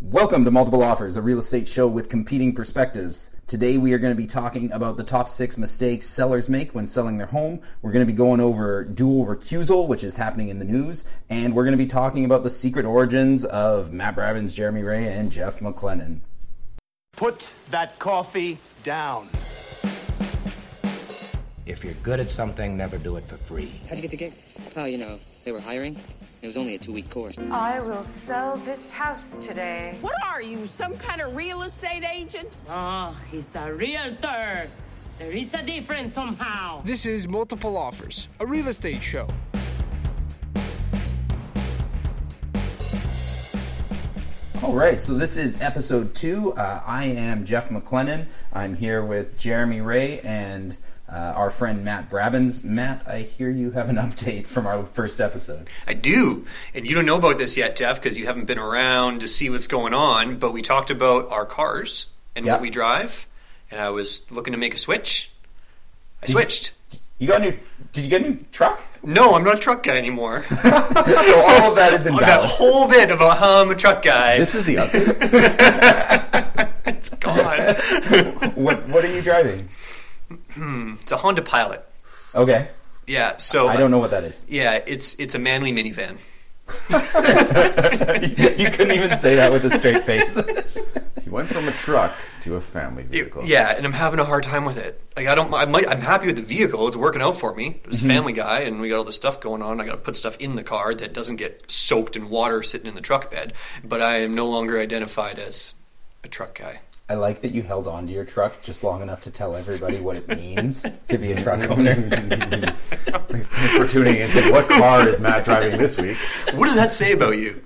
Welcome to Multiple Offers, a real estate show with competing perspectives. Today we are going to be talking about the top six mistakes sellers make when selling their home. We're going to be going over dual recusal, which is happening in the news, and we're going to be talking about the secret origins of Matt Brabins, Jeremy Ray, and Jeff McLennan. Put that coffee down. If you're good at something, never do it for free. How'd you get the gig? Oh, you know, they were hiring. It was only a two week course. I will sell this house today. What are you, some kind of real estate agent? Oh, he's a realtor. There is a difference somehow. This is Multiple Offers, a real estate show. All right, so this is episode two. Uh, I am Jeff McLennan. I'm here with Jeremy Ray and uh, our friend Matt Brabins. Matt, I hear you have an update from our first episode. I do. And you don't know about this yet, Jeff, because you haven't been around to see what's going on. But we talked about our cars and Yep. what we drive. And I was looking to make a switch. I you- switched. You got a new? Did you get a new truck? No, I'm not a truck guy anymore. so all of that is in that whole bit about how I'm a truck guy, This is the update. it's gone. what What are you driving? Hmm, it's a Honda Pilot. Okay, Yeah, so I don't know what that is. Yeah, it's it's a manly minivan. you couldn't even say that with a straight face. He went from a truck to a family vehicle. Yeah, and I'm having a hard time with it. Like I don't, I might, I'm happy with the vehicle. It's working out for me. It's a mm-hmm. family guy, and we got all this stuff going on. I got to put stuff in the car that doesn't get soaked in water sitting in the truck bed. But I am no longer identified as a truck guy. I like that you held on to your truck just long enough to tell everybody what it means to be a truck owner. Thanks, thanks for tuning into what car is Matt driving this week. What does that say about you?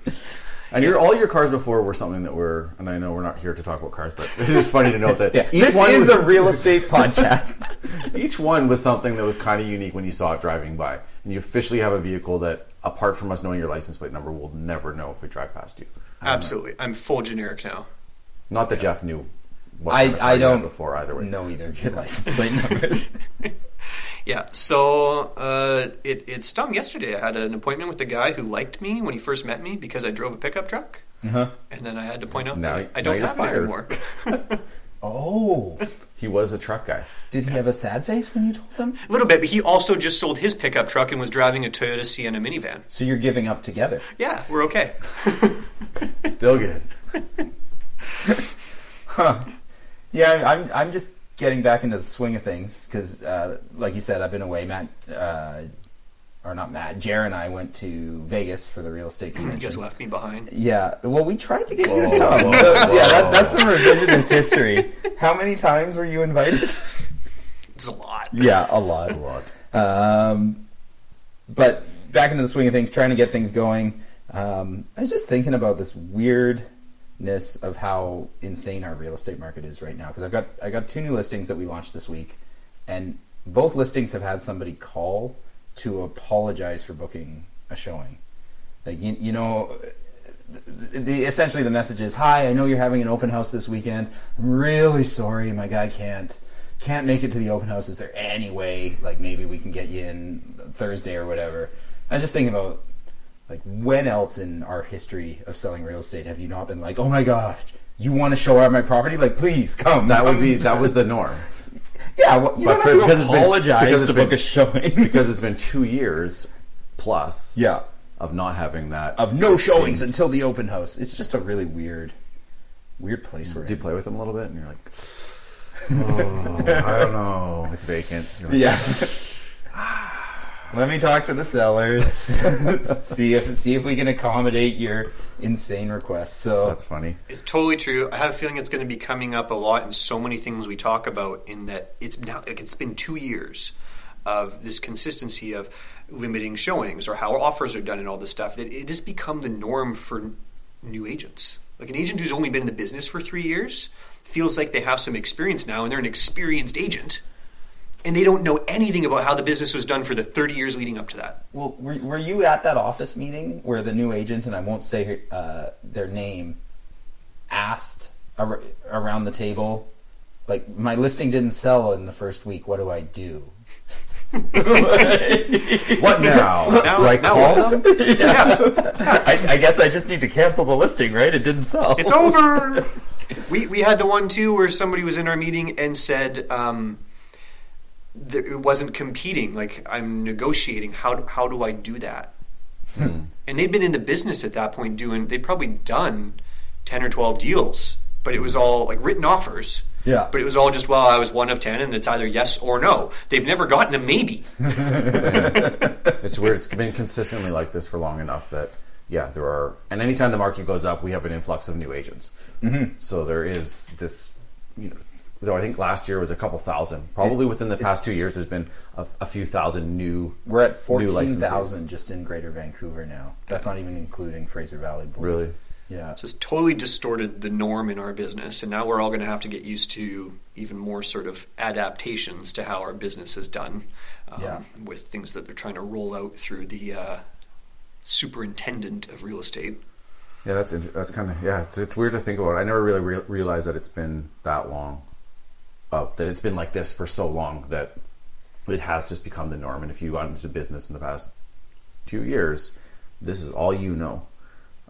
And your all your cars before were something that were, and I know we're not here to talk about cars, but it is funny to note that Yeah, each this one is was, a real estate podcast. each one was something that was kind of unique when you saw it driving by, and you officially have a vehicle that, apart from us knowing your license plate number, we'll never know if we drive past you. Absolutely, I'm full generic now. Not that Jeff knew. What I kind of I don't before either way. know either of your license plate numbers. Yeah, so uh, it it stung yesterday. I had an appointment with the guy who liked me when he first met me because I drove a pickup truck, uh-huh. and then I had to point out Now- that I now don't you're have fired. it anymore. Oh, He was a truck guy. did he have a sad face when you told him? A little bit, but he also just sold his pickup truck and was driving a Toyota Sienna minivan. So you're giving up together. Yeah, we're okay. Still good. Yeah, I'm I'm just getting back into the swing of things because, uh, like you said, I've been away. Matt, uh, or not Matt, Jer and I went to Vegas for the real estate You convention. guys left me behind. Yeah, well, we tried to get you to come. whoa, yeah, that, that's some revisionist history. How many times were you invited? It's a lot. yeah, a lot. A lot. Um, but back into the swing of things, trying to get things going. Um, I was just thinking about this weirdness of how insane our real estate market is right now. Because I've got I got two new listings that we launched this week, and both listings have had somebody call to apologize for booking a showing. Like you, you know, the, the essentially the message is, "Hi, I know you're having an open house this weekend. I'm really sorry, my guy can't can't make it to the open house. Is there any way, like maybe we can get you in Thursday or whatever?" I was just thinking about like when else in our history of selling real estate have you not been like, "Oh my gosh, you want to show out my property? Like, please come." That would be that was the norm. yeah. Well, you But don't for- have because to it's been- apologize because it's to book been- a showing because it's been two years plus yeah. of not having that Of no showings until the open house. It's just a really weird, weird place we're Do you play with them a little bit, and you're like, oh, I don't know, it's vacant. Like, Yeah. Let me talk to the sellers. see if see if we can accommodate your insane request. So that's funny. It's totally true. I have a feeling it's going to be coming up a lot in so many things we talk about. In that it's now like it's been two years of this consistency of limiting showings or how offers are done and all this stuff that it has become the norm for new agents. Like an agent who's only been in the business for three years feels like they have some experience now and they're an experienced agent. And they don't know anything about how the business was done for the 30 years leading up to that. Well, were, were you at that office meeting where the new agent, and I won't say uh, their name, asked ar- around the table, like, my listing didn't sell in the first week. What do I do? What now? Now- Do I call what? them? I, I guess I just need to cancel the listing, right? It didn't sell. It's over. we we had the one too where somebody was in our meeting and said um, that it wasn't competing. Like I'm negotiating. How how do I do that? And they'd been in the business at that point doing. They'd probably done ten or twelve deals, but it was all like written offers. Yeah. But it was all just well, I was one of ten, and it's either yes or no. They've never gotten a maybe. It's weird. It's been consistently like this for long enough that yeah, there are. And anytime the market goes up, we have an influx of new agents. Mm-hmm. So there is this. You know, though I think last year was a couple thousand. Probably within the past two years, there's been a, a few thousand new. We're at new fourteen licensees. thousand just in Greater Vancouver now. That's not even including Fraser Valley. Board. Really. Yeah. So it's totally distorted the norm in our business, and now we're all going to have to get used to even more sort of adaptations to how our business is done. Um, Yeah. With things that they're trying to roll out through the uh, superintendent of real estate. Yeah, that's that's kind of yeah. It's it's weird to think about. I never really re- realized that it's been that long, of that it's been like this for so long that it has just become the norm. And if you got into business in the past two years, this is all you know.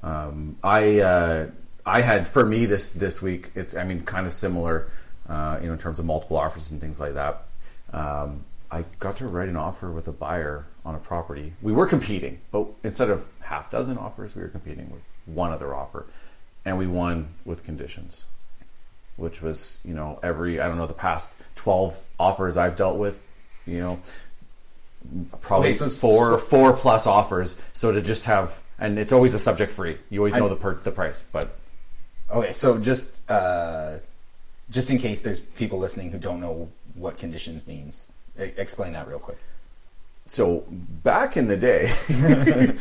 Um, I uh, I had for me this this week. It's I mean kind of similar, uh, you know, in terms of multiple offers and things like that. Um, I got to write an offer with a buyer on a property. We were competing, but instead of half dozen offers, we were competing with one other offer, and we won with conditions, which was you know every I don't know the past twelve offers I've dealt with, you know, probably so- four so- four plus offers. So to just have and it's always a subject free. You always know I- the per, the price, but Okay, so just uh, just in case there's people listening who don't know what conditions means, explain that real quick. So back in the day,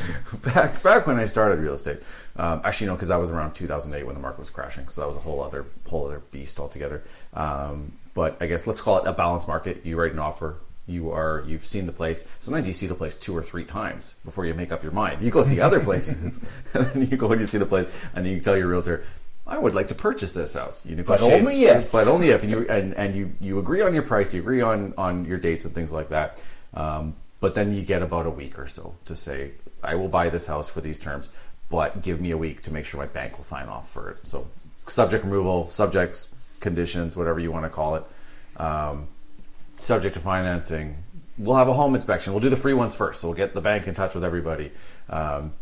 back back when I started real estate, um, actually no, because that was around 2008 when the market was crashing. So that was a whole other whole other beast altogether. Um, but I guess let's call it a balanced market. You write an offer. You are you've seen the place. Sometimes you see the place two or three times before you make up your mind. You go see other places, and then you go and you see the place, and then you tell your realtor. I would like to purchase this house. You negotiate, only if. but only if, and you and, and you you agree on your price, you agree on on your dates and things like that. Um, but then you get about a week or so to say, I will buy this house for these terms, but give me a week to make sure my bank will sign off for it. So subject removal, subjects, conditions, whatever you want to call it, um, subject to financing. We'll have a home inspection. We'll do the free ones first. So we'll get the bank in touch with everybody. Um,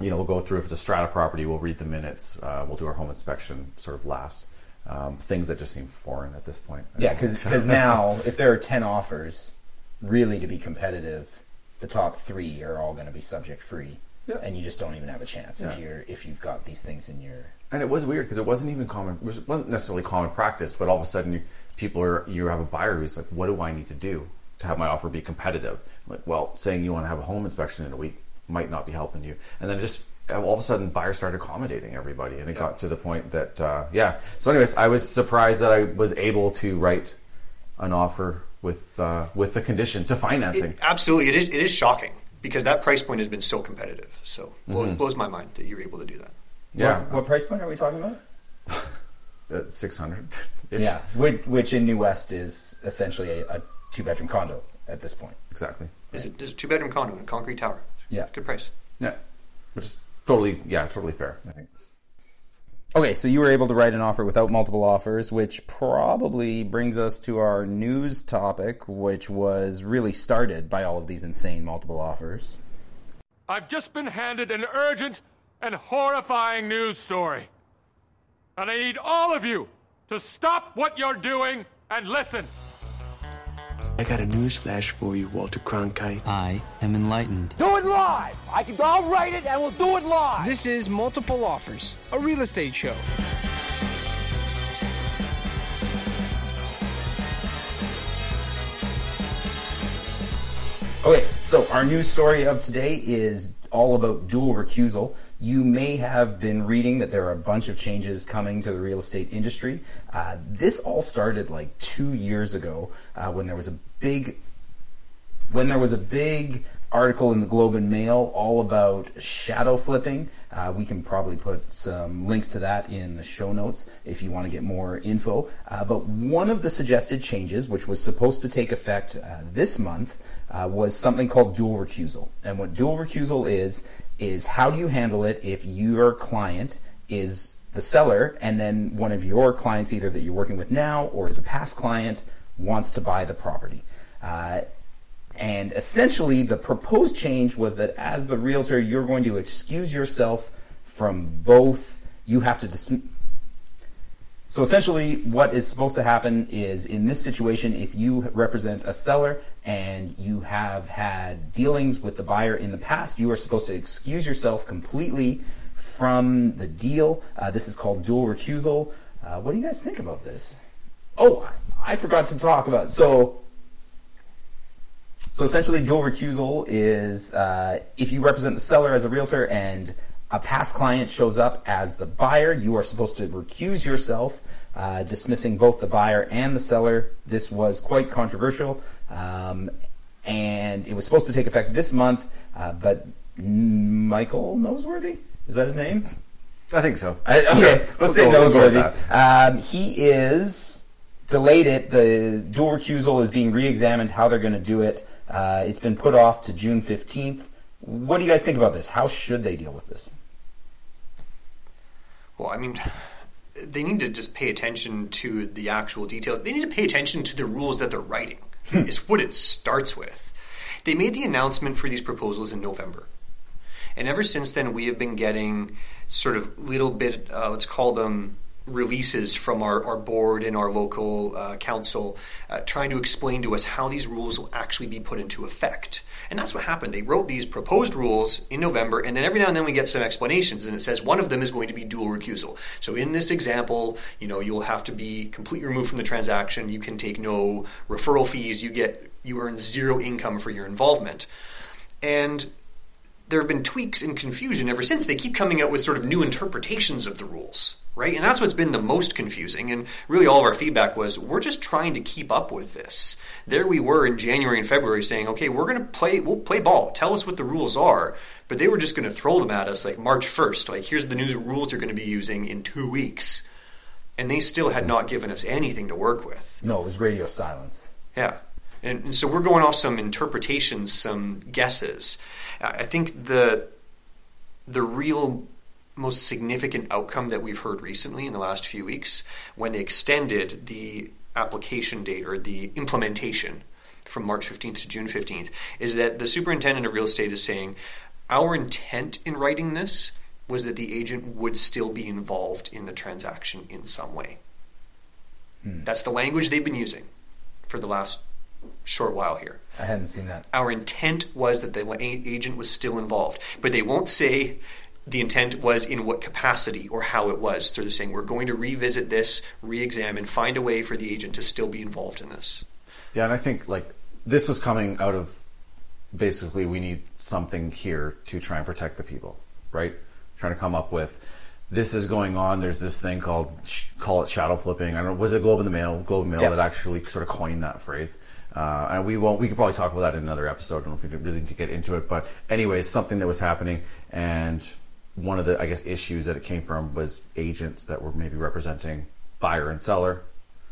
you know, we'll go through if it's a strata property, we'll read the minutes. Uh, we'll do our home inspection sort of last. Um, things that just seem foreign at this point. Yeah, because now if there are ten offers, really to be competitive, the top three are all going to be subject free, Yeah. and you just don't even have a chance if you're if you've got these things in your. And it was weird because it wasn't even common. It wasn't necessarily common practice, but all of a sudden, you, people are you have a buyer who's like, "What do I need to do to have my offer be competitive?" like, well, saying you want to have a home inspection in a week might not be helping you. And then just all of a sudden, buyers started accommodating everybody, and it got to the point that uh, yeah. So, anyways, I was surprised that I was able to write an offer with uh, with the condition to financing. It- absolutely, it is. It is shocking because that price point has been so competitive. So Mm-hmm. it blows my mind that you're able to do that. yeah, What, what price point are we talking about? six hundred. Yeah, which, which in New West is essentially a, a two bedroom condo at this point. exactly. Is it? Is a two bedroom condo in a concrete tower? Yeah. good price. Yeah, which is totally yeah, totally fair. I think. Okay, so you were able to write an offer without multiple offers, which probably brings us to our news topic, which was really started by all of these insane multiple offers. I've just been handed an urgent and horrifying news story. And I need all of you to stop what you're doing and listen. I got a news flash for you, Walter Cronkite. I am enlightened. Do it live! I can, I'll write it and we'll do it live! This is Multiple Offers, a real estate show. Okay, so our news story of today is all about dual recusal. You may have been reading that there are a bunch of changes coming to the real estate industry. Uh, this all started like two years ago uh, when there was a big when there was a big article in the Globe and Mail all about shadow flipping. Uh, we can probably put some links to that in the show notes if you want to get more info. Uh, but one of the suggested changes, which was supposed to take effect uh, this month, uh, was something called dual recusal. And what dual recusal is, is how do you handle it if your client is the seller and then one of your clients, either that you're working with now or is a past client, wants to buy the property. Uh, and essentially, the proposed change was that as the realtor, you're going to excuse yourself from both. You have to dis- so essentially, what is supposed to happen is in this situation, if you represent a seller and you have had dealings with the buyer in the past, you are supposed to excuse yourself completely from the deal. Uh, this is called dual recusal. Uh, what do you guys think about this? Oh, I forgot to talk about so. So essentially, dual recusal is uh, if you represent the seller as a realtor and a past client shows up as the buyer, you are supposed to recuse yourself, uh, dismissing both the buyer and the seller. This was quite controversial, um, and it was supposed to take effect this month, uh, but Michael Noseworthy is that his name? I think so. I, okay, sure. let's we'll say go, Noseworthy. Um, he is delayed it. The dual recusal is being re-examined. How they're going to do it. Uh, it's been put off to June fifteenth. What do you guys think about this? How should they deal with this? Well, I mean, they need to just pay attention to the actual details. They need to pay attention to the rules that they're writing. it's what it starts with. They made the announcement for these proposals in November. And ever since then, we have been getting sort of little bit, uh, let's call them releases from our, our board and our local uh, council uh, trying to explain to us how these rules will actually be put into effect. And that's what happened. They wrote these proposed rules in November, and then every now and then we get some explanations, and it says one of them is going to be dual recusal. So in this example, you know, you'll have to be completely removed from the transaction. You can take no referral fees. You get you earn zero income for your involvement. And there have been tweaks and confusion ever since. They keep coming out with sort of new interpretations of the rules, right? And that's what's been the most confusing. And really, all of our feedback was we're just trying to keep up with this. There we were in January and February saying, okay, we're going to play, we'll play ball. Tell us what the rules are. But they were just going to throw them at us like March 1st. Like, here's the new rules you're going to be using in two weeks. And they still had not given us anything to work with. No, it was radio silence. Yeah. And, and, so we're going off some interpretations, some guesses. I think the the real most significant outcome that we've heard recently in the last few weeks, when they extended the application date or the implementation from March 15th to June 15th, is that the superintendent of real estate is saying our intent in writing this was that the agent would still be involved in the transaction in some way. Hmm. That's the language they've been using for the last short while here. I hadn't seen that. Our intent was that the agent was still involved, but they won't say the intent was in what capacity or how it was. So they're saying we're going to revisit this, re-examine, find a way for the agent to still be involved in this. Yeah, and I think like this was coming out of basically we need something here to try and protect the people, right? Trying to come up with this is going on. There's this thing called call it shadow flipping. I don't know. Was it Globe in the Mail? Globe and Mail yep. that actually sort of coined that phrase. Uh, and we won't. We could probably talk about that in another episode. I don't know if we really need to get into it, but anyways, something that was happening, and one of the I guess issues that it came from was agents that were maybe representing buyer and seller.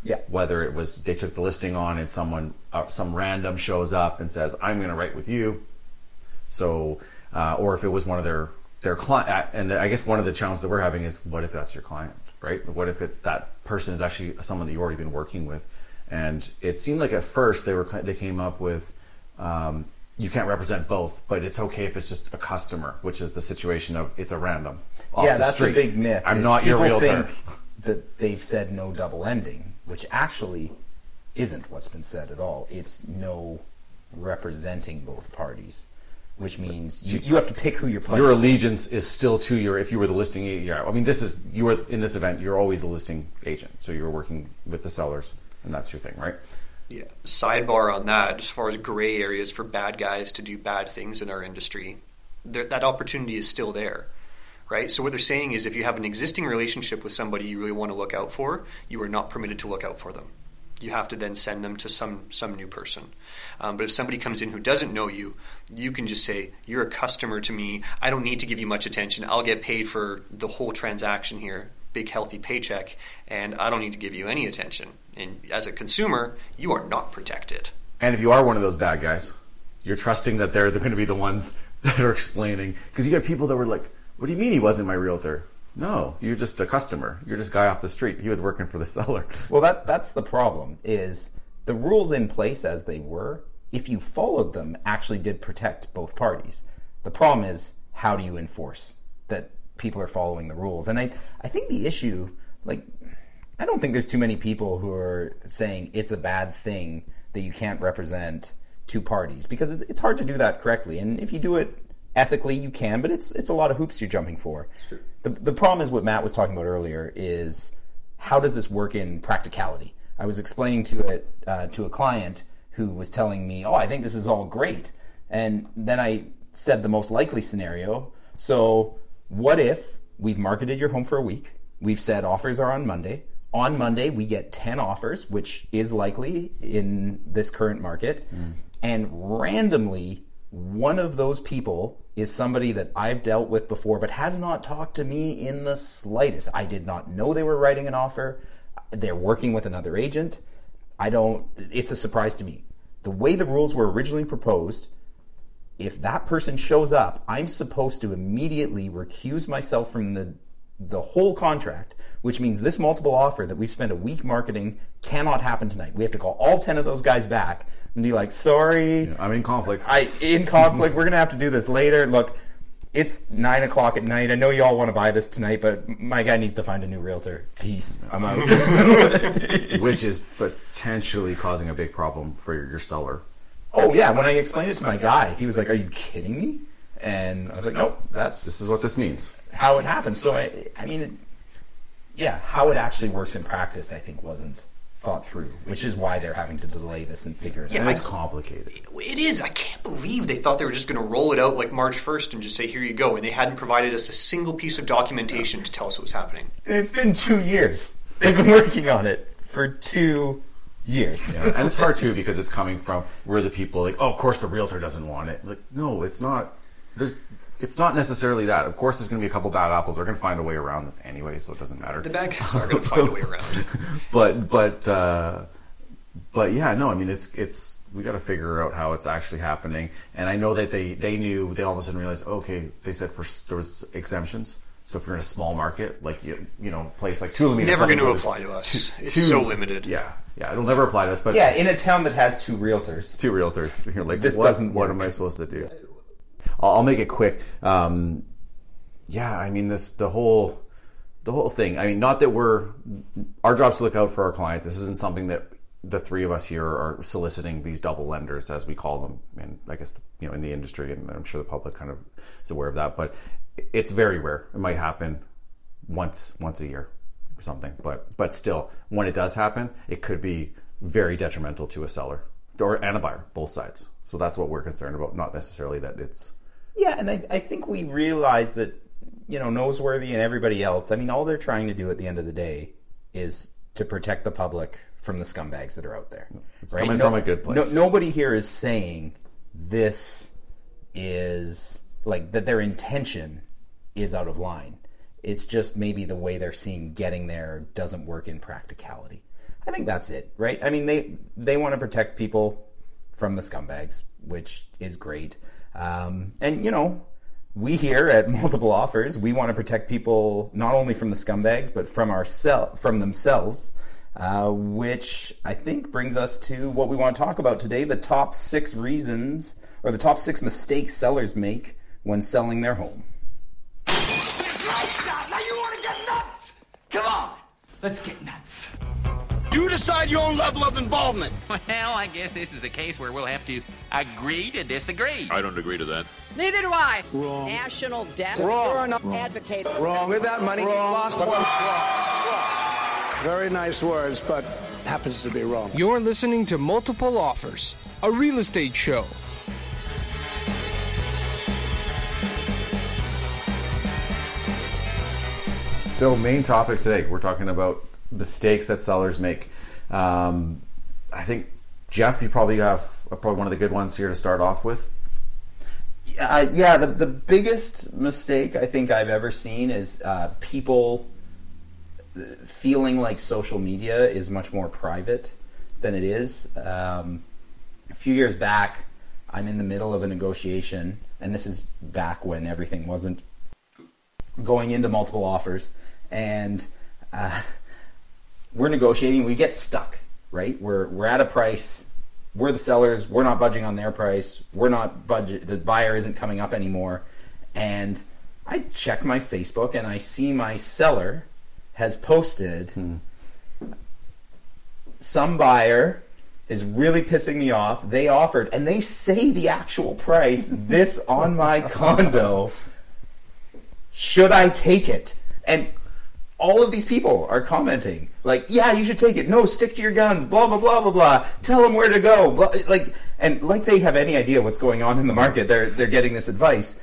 Yeah. Whether it was they took the listing on and someone uh, some random shows up and says I'm going to write with you, so uh, or if it was one of their their client, uh, and I guess one of the challenges that we're having is what if that's your client, right? What if it's that person is actually someone that you've already been working with? And it seemed like at first they were they came up with um, you can't represent both, but it's okay if it's just a customer, which is the situation of it's a random. yeah, that's street. a big myth. I'm not your realtor. Think that they've said no double ending, which actually isn't what's been said at all. It's no representing both parties which means you, you have to pick who you're playing. Your allegiance is still to your. If you were the listing agent, yeah. I mean, this is you are in this event. You're always the listing agent, so you're working with the sellers and that's your thing, right? Yeah. Sidebar on that, as far as gray areas for bad guys to do bad things in our industry, that opportunity is still there, right? So what they're saying is, if you have an existing relationship with somebody you really want to look out for, you are not permitted to look out for them. you have to then send them to some some new person. Um, but if somebody comes in who doesn't know you, you can just say, "You're a customer to me. I don't need to give you much attention. I'll get paid for the whole transaction here, big healthy paycheck, and I don't need to give you any attention." And as a consumer, you are not protected. And if you are one of those bad guys, you're trusting that they're, they're going to be the ones that are explaining. Because you got people that were like, "What do you mean he wasn't my realtor?" No, you're just a customer. You're just a guy off the street. He was working for the seller. Well, that that's the problem. Is the rules in place as they were, if you followed them, actually did protect both parties. The problem is how do you enforce that people are following the rules? And I I think the issue, like, I don't think there's too many people who are saying it's a bad thing that you can't represent two parties because it's hard to do that correctly. And if you do it ethically, you can, but it's it's a lot of hoops you're jumping for. It's true. The the problem is what Matt was talking about earlier is how does this work in practicality? I was explaining to it uh, to a client who was telling me, "Oh, I think this is all great," and then I said the most likely scenario. So, what if we've marketed your home for a week? We've said offers are on Monday. On Monday, we get 10 offers, which is likely in this current market. Mm. And randomly, one of those people is somebody that I've dealt with before, but has not talked to me in the slightest. I did not know they were writing an offer. They're working with another agent. I don't, it's a surprise to me. The way the rules were originally proposed, if that person shows up, I'm supposed to immediately recuse myself from the the whole contract, which means this multiple offer that we've spent a week marketing cannot happen tonight. We have to call all 10 of those guys back and be like, sorry. I'm in conflict. I in conflict. We're gonna have to do this later. Look, it's nine o'clock at night. I know you all want to buy this tonight, but my guy needs to find a new realtor. Peace. I'm out. Which is potentially causing a big problem for your, your seller. oh yeah, when I explained it to my guy, he was like, "Are you kidding me?" And I was like, "Nope, that's This is what this means. how it happens." So I, I mean, yeah, how it actually works in practice, I think, wasn't thought through, which is why they're having to delay this and figure it Yeah, out. I- It's complicated. It is. I can't believe they thought they were just going to roll it out like March 1st and just say, here you go. And they hadn't provided us a single piece of documentation to tell us what was happening. It's been two years. They've been working on it for two years. Yeah. And it's hard too because it's coming from we're the people like, oh, of course the realtor doesn't want it. Like, no, it's not. There's, it's not necessarily that. Of course, there's going to be a couple bad apples. They're going to find a way around this anyway, so it doesn't matter. The bad guys are going to find a way around but but uh, but yeah, no. I mean, it's it's we got to figure out how it's actually happening. And I know that they they knew they all of a sudden realized okay, they said for there was exemptions. So if you're in a small market, like you you know, place like Tulameen, Never going going to apply to us. It's so limited. Yeah, yeah, it'll never apply to us. But Yeah, in a town that has two realtors. two realtors. You're like, This what, doesn't What work. am I supposed to do? I'll, make it quick. Um, yeah, I mean this the whole the whole thing. I mean, not that we're our job's to look out for our clients. This isn't something that the three of us here are soliciting these double enders, as we call them, and I guess you know in the industry, and I'm sure the public kind of is aware of that. But it's very rare. It might happen once once a year or something. But but still, when it does happen, it could be very detrimental to a seller or and a buyer, both sides. So that's what we're concerned about, not necessarily that it's Yeah, and I, I think we realize that, you know, Noseworthy and everybody else, I mean, all they're trying to do at the end of the day is to protect the public from the scumbags that are out there. It's coming from a good place. No, nobody here is saying this is like that their intention is out of line. It's just maybe the way they're seeing getting there doesn't work in practicality. I think that's it, right? I mean, they they want to protect people from the scumbags, which is great. Um, and you know, we here at Multiple Offers, we want to protect people not only from the scumbags but from ourselves, from themselves. Uh, which I think brings us to what we want to talk about today: the top six reasons or the top six mistakes sellers make when selling their home. Now you want to get nuts? Come on, let's get nuts. You decide your own level of involvement. Well, I guess this is a case where we'll have to agree to disagree. I don't agree to that. Neither do I. Wrong. National debt. Wrong. You're an Wrong. advocate. Wrong. With that money, lost Wrong. Very nice words, but happens to be wrong. You're listening to Multiple Offers, a real estate show. So, main topic today, we're talking about mistakes that sellers make. Um, I think Jeff, you probably have probably one of the good ones here to start off with. Uh, yeah, the the biggest mistake I think I've ever seen is uh, people feeling like social media is much more private than it is. Um, a few years back, I'm in the middle of a negotiation, and this is back when everything wasn't going into multiple offers, and uh, we're negotiating. We get stuck, right? We're we're at a price. We're the sellers. We're not budging on their price. We're not budget. The buyer isn't coming up anymore, and I check my Facebook and I see my seller has posted hmm. some buyer is really pissing me off. They offered, and they say the actual price. this on my condo. Should I take it? And all of these people are commenting like, "Yeah, you should take it. No, stick to your guns." Blah blah blah blah blah. Tell them where to go. Blah, like, and like they have any idea what's going on in the market. They're they're getting this advice.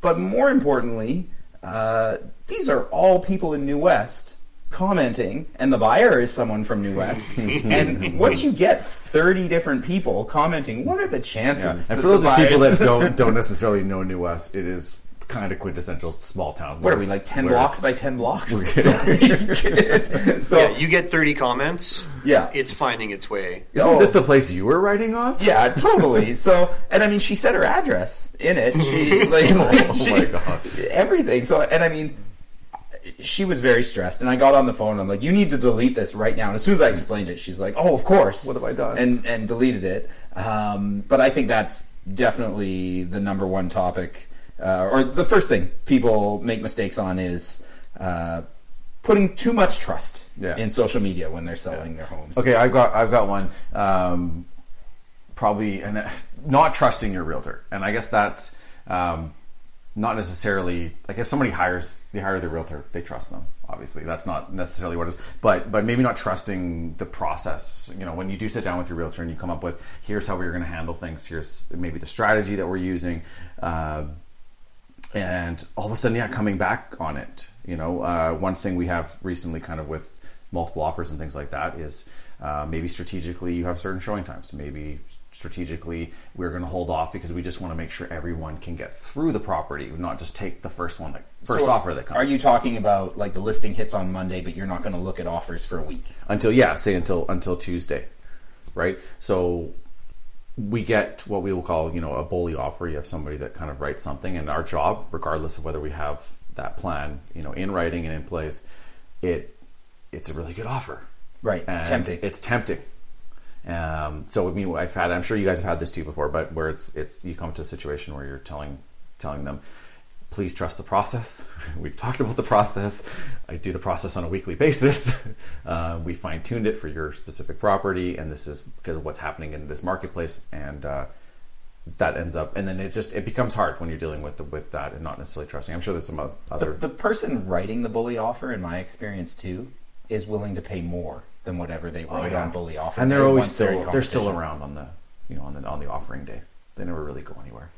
But more importantly, uh, these are all people in New West commenting, and the buyer is someone from New West. and once you get thirty different people commenting, what are the chances? And for those of people buyers- that don't don't necessarily know New West, it is kind of quintessential small town. What are we like ten where- blocks by ten blocks? We're- so yeah, you get 30 comments. Yeah. It's finding its way. Isn't this the place you were writing on? Yeah, totally. So, and I mean, she said her address in it. She like, Oh she, my God. everything. So, and I mean, she was very stressed. And I got on the phone. And I'm like, you need to delete this right now. And as soon as I explained it, she's like, oh, of course. What have I done? And and deleted it. Um, but I think that's definitely the number one topic, uh, or the first thing people make mistakes on is. Uh, Putting too much trust Yeah. in social media when they're selling their homes. Okay, I've got I've got one. Um, probably and uh, not trusting your realtor, and I guess that's um, not necessarily like if somebody hires they hire their realtor, they trust them. Obviously, that's not necessarily what it is, but but maybe not trusting the process. You know, when you do sit down with your realtor and you come up with here's how we're going to handle things, here's maybe the strategy that we're using. Uh, and all of a sudden, yeah, coming back on it. You know, uh, one thing we have recently, kind of with multiple offers and things like that, is uh, maybe strategically you have certain showing times. Maybe strategically we're going to hold off because we just want to make sure everyone can get through the property, not just take the first one, that first So offer that comes. Are you talking about like the listing hits on Monday, but you're not going to look at offers for a week? until yeah, say until until Tuesday, right? So we get what we will call you know a bully offer. You have somebody that kind of writes something, and our job, regardless of whether we have that plan, you know, in writing and in place, it it's a really good offer. Right, it's And tempting. It's tempting. Um, so I mean, I've had. I'm sure you guys have had this too before, but where it's it's you come to a situation where you're telling telling them, please trust the process. We've talked about the process. I do the process on a weekly basis. Uh, we fine tuned it for your specific property, and this is because of what's happening in this marketplace, and uh, that ends up, and then it just it becomes hard when you're dealing with the, with that and not necessarily trusting. I'm sure there's some o- The, other. the person writing the bully offer, in my experience too, is willing to pay more than whatever they write on bully offer. Oh, and they're always still they're still around on the you know on the on the offering day. They never really go anywhere.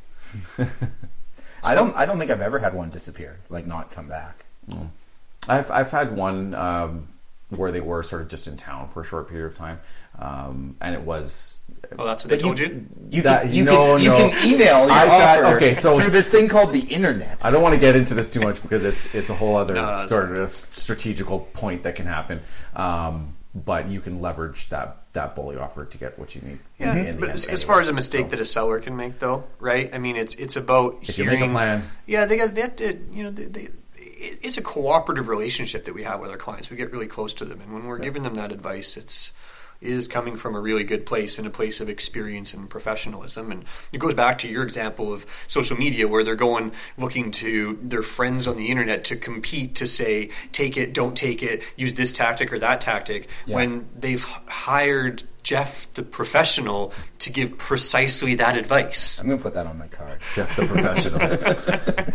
I don't. I don't think I've ever had one disappear, like not come back. I've I've had one um, where they were sort of just in town for a short period of time, um, and it was. Oh, that's what they told you? You That- can, you, no, can, you can email your I've had- okay, so through this thing called the internet. I don't want to get into this too much because it's it's a whole other No, sort of a strategical point that can happen. Um, but you can leverage that that bully offer to get what you need. Yeah, but end as, anyway. far as a mistake So- that a seller can make, though, right? I mean, it's it's about If you hearing. make a plan. Yeah, they got to, you know, they, they, it's a cooperative relationship that we have with our clients. We get really close to them, and when we're giving them that advice, it's it is coming from a really good place and a place of experience and professionalism. And it goes back to your example of social media, where they're going looking to their friends on the internet to compete to say, take it, don't take it, use this tactic or that tactic, Yeah. when they've hired Jeff, the professional, to give precisely that advice. I'm going to put that on my card. Jeff the professional.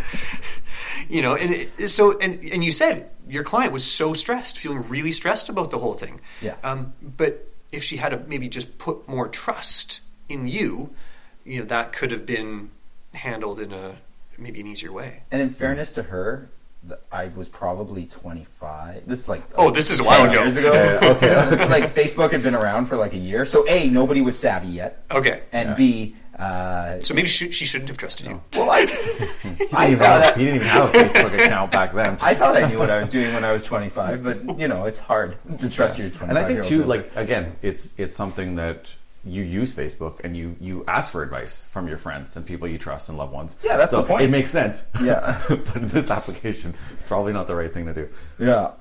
You know, and it, so and and you said your client was so stressed, feeling really stressed about the whole thing. Yeah. Um, but if she had to maybe just put more trust in you, you know, that could have been handled in a maybe an easier way. And in fairness to her, I was probably 25. This is like Oh, this is a while ago. Years ago. Yeah, okay. like Facebook had been around for like a year, so a nobody was savvy yet, Okay. and b uh, So maybe she, she shouldn't have trusted you. well, I, He didn't, I even thought have, I- he didn't even have a Facebook account back then. I thought I knew what I was doing when I was 25, but you know it's hard to trust your 25. and I think too, old like again, it's it's something that you use Facebook and you you ask for advice from your friends and people you trust and loved ones. Yeah, that's so the point. It makes sense. Yeah. but in this application, probably not the right thing to do. yeah.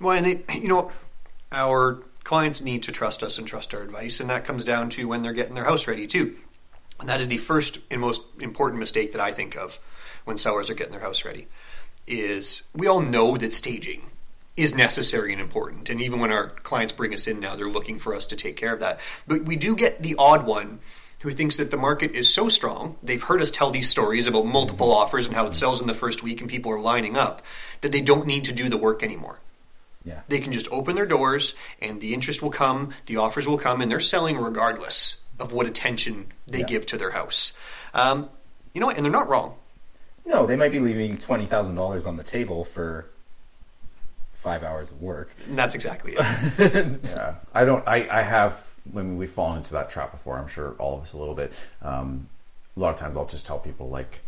Well, and they, you know, our clients need to trust us and trust our advice, and that comes down to when they're getting their house ready too. And that is the first and most important mistake that I think of when sellers are getting their house ready. Is we all know that staging is necessary and important, and even when our clients bring us in now, they're looking for us to take care of that. But we do get the odd one who thinks that the market is so strong, they've heard us tell these stories about multiple offers and how it sells in the first week and people are lining up, that they don't need to do the work anymore. Yeah. They can just open their doors and the interest will come, the offers will come, and they're selling regardless of what attention they Yeah. give to their house. Um, you know what? And they're not wrong. No, they might be leaving twenty thousand dollars on the table for five hours of work. And that's exactly it. Yeah, I don't. I, I have. I mean, we've fallen into that trap before. I'm sure all of us a little bit. Um, a lot of times, I'll just tell people like,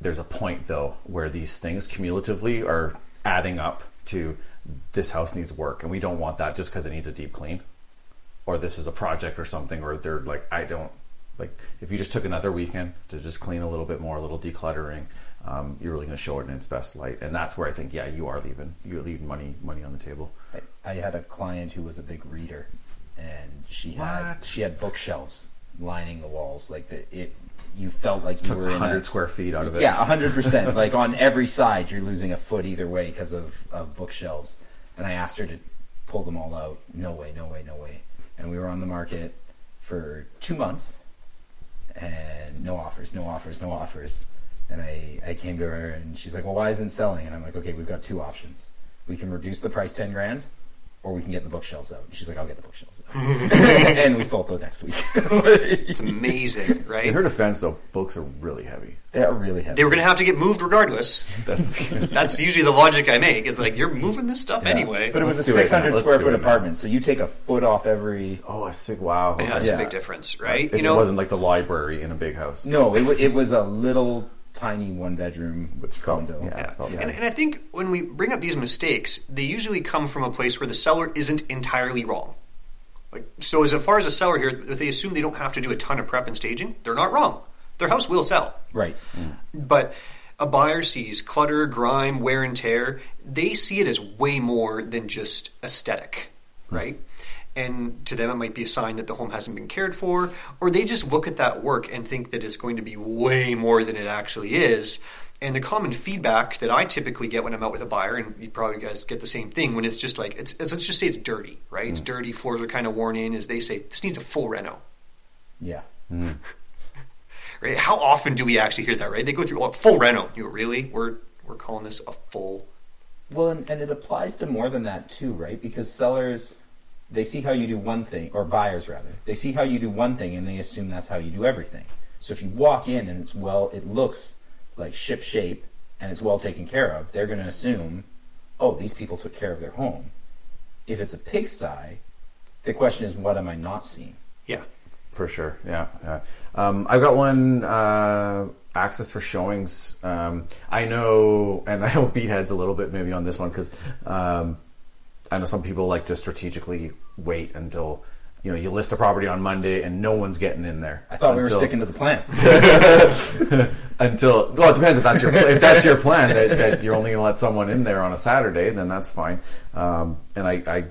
there's a point though where these things cumulatively are adding up to this house needs work, and we don't want that just because it needs a deep clean, or this is a project or something, or they're like, I don't like. If you just took another weekend to just clean a little bit more, a little decluttering. Um, you're really going to show it in its best light, and that's where I think, yeah, you are leaving. You're leaving money, money on the table. I, I had a client who was a big reader, and she had she had bookshelves lining the walls. Like the, it, you felt like you Took were in 100 a, square feet out of it. Yeah, hundred percent. Like on every side, you're losing a foot either way because of of bookshelves. And I asked her to pull them all out. No way, no way, no way. And we were on the market for two months, and no offers, no offers, no offers. And I, I came to her and she's like, Well, why isn't selling? And I'm like, Okay, we've got two options. We can reduce the price 10 grand, or we can get the bookshelves out. And she's like, I'll get the bookshelves out. and we sold the next week. It's amazing, right? In her defense, though, books are really heavy. They're really heavy. They were going to have to get moved regardless. That's That's usually the logic I make. It's like you're moving this stuff anyway. But it was Let's a do it 600 square foot it apartment, so you take a foot off every. oh, a sick wow. yeah, that's Yeah. a big difference, right? It you know, wasn't like the library in a big house. No, it, it was a little tiny one bedroom condo. yeah. Yeah. felt And, and I think when we bring up these mistakes, they usually come from a place where the seller isn't entirely wrong. Like, so as far as a seller here, if they assume they don't have to do a ton of prep and staging, they're not wrong. Their house will sell. Right. Mm. But a buyer sees clutter, grime, wear and tear. They see it as way more than just aesthetic, right? And to them, it might be a sign that the home hasn't been cared for, or they just look at that work and think that it's going to be way more than it actually is. And the common feedback that I typically get when I'm out with a buyer, and you probably guys get the same thing, when it's just like, it's, it's, let's just say it's dirty, right? It's mm-hmm. dirty, floors are kind of worn in, is they say, this needs a full reno. Yeah. Mm-hmm. Right? How often do we actually hear that? Right? They go through oh, full reno. You go, really? We're we're calling this a full. Well, and, and it applies to more than that too, right? Because sellers, they see how you do one thing, or buyers rather, they see how you do one thing and they assume that's how you do everything. So if you walk in and it's well, it looks like ship shape and it's well taken care of, they're going to assume, oh, these people took care of their home. If it's a pigsty, the question is, what am I not seeing? Yeah. For sure, yeah. yeah. Um, I've got one uh, access for showings. Um, I know, and I know beat heads a little bit maybe on this one because um, I know some people like to strategically wait until you know you list a property on Monday and no one's getting in there. I thought we were sticking to the plan. until well, it depends if that's your if that's your plan that, that you're only going to let someone in there on a Saturday, then that's fine. Um, and I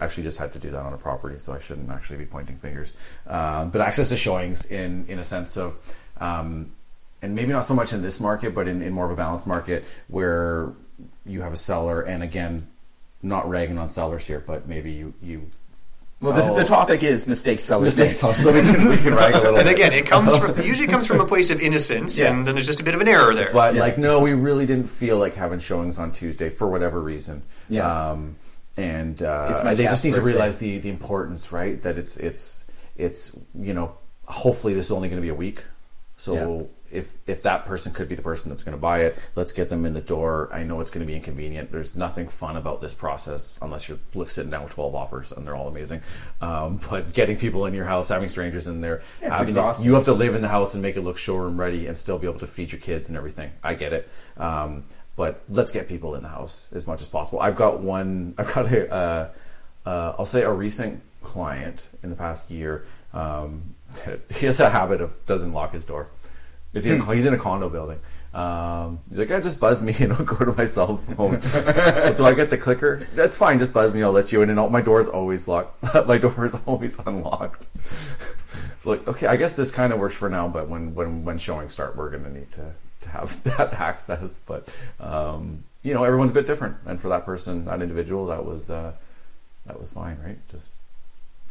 actually just had to do that on a property, so I shouldn't actually be pointing fingers. Um, but access to showings in in a sense of. Um, and maybe not so much in this market, but in, in more of a balanced market where you have a seller, and again, not ragging on sellers here, but maybe you you Well, this, Oh. the topic is mistakes sellers mistakes make. so we can, we can rag a little And bit. again, it comes from it usually comes from a place of innocence, Yeah. and then there's just a bit of an error there. But Yeah. like, no, we really didn't feel like having showings on Tuesday for whatever reason. Yeah. Um, and uh, they just need to realize the the importance, right? That it's it's it's you know, hopefully this is only going to be a week. So if if that person could be the person that's going to buy it, let's get them in the door. I know it's going to be inconvenient. There's nothing fun about this process unless you're sitting down with 12 offers and they're all amazing. Um, but getting people in your house, having strangers in there, having you have to live in the house and make it look showroom ready and still be able to feed your kids and everything. I get it. Um, but let's get people in the house as much as possible. I've got one. I've got a. Uh, uh, I'll say a recent client in the past year. Um, he has a habit of doesn't lock his door. Is he? In, Hmm. he's in a condo building. Um, he's like, yeah, just buzz me and I'll go to my cell phone. Do I get the clicker? That's fine. Just buzz me. I'll let you in. And all, my door is always locked. my door is always unlocked. It's like, okay, I guess this kind of works for now. But when when when showing start, we're going to need to to have that access. But um, you know, everyone's a bit different. And for that person, that individual, that was uh, that was fine, right? Just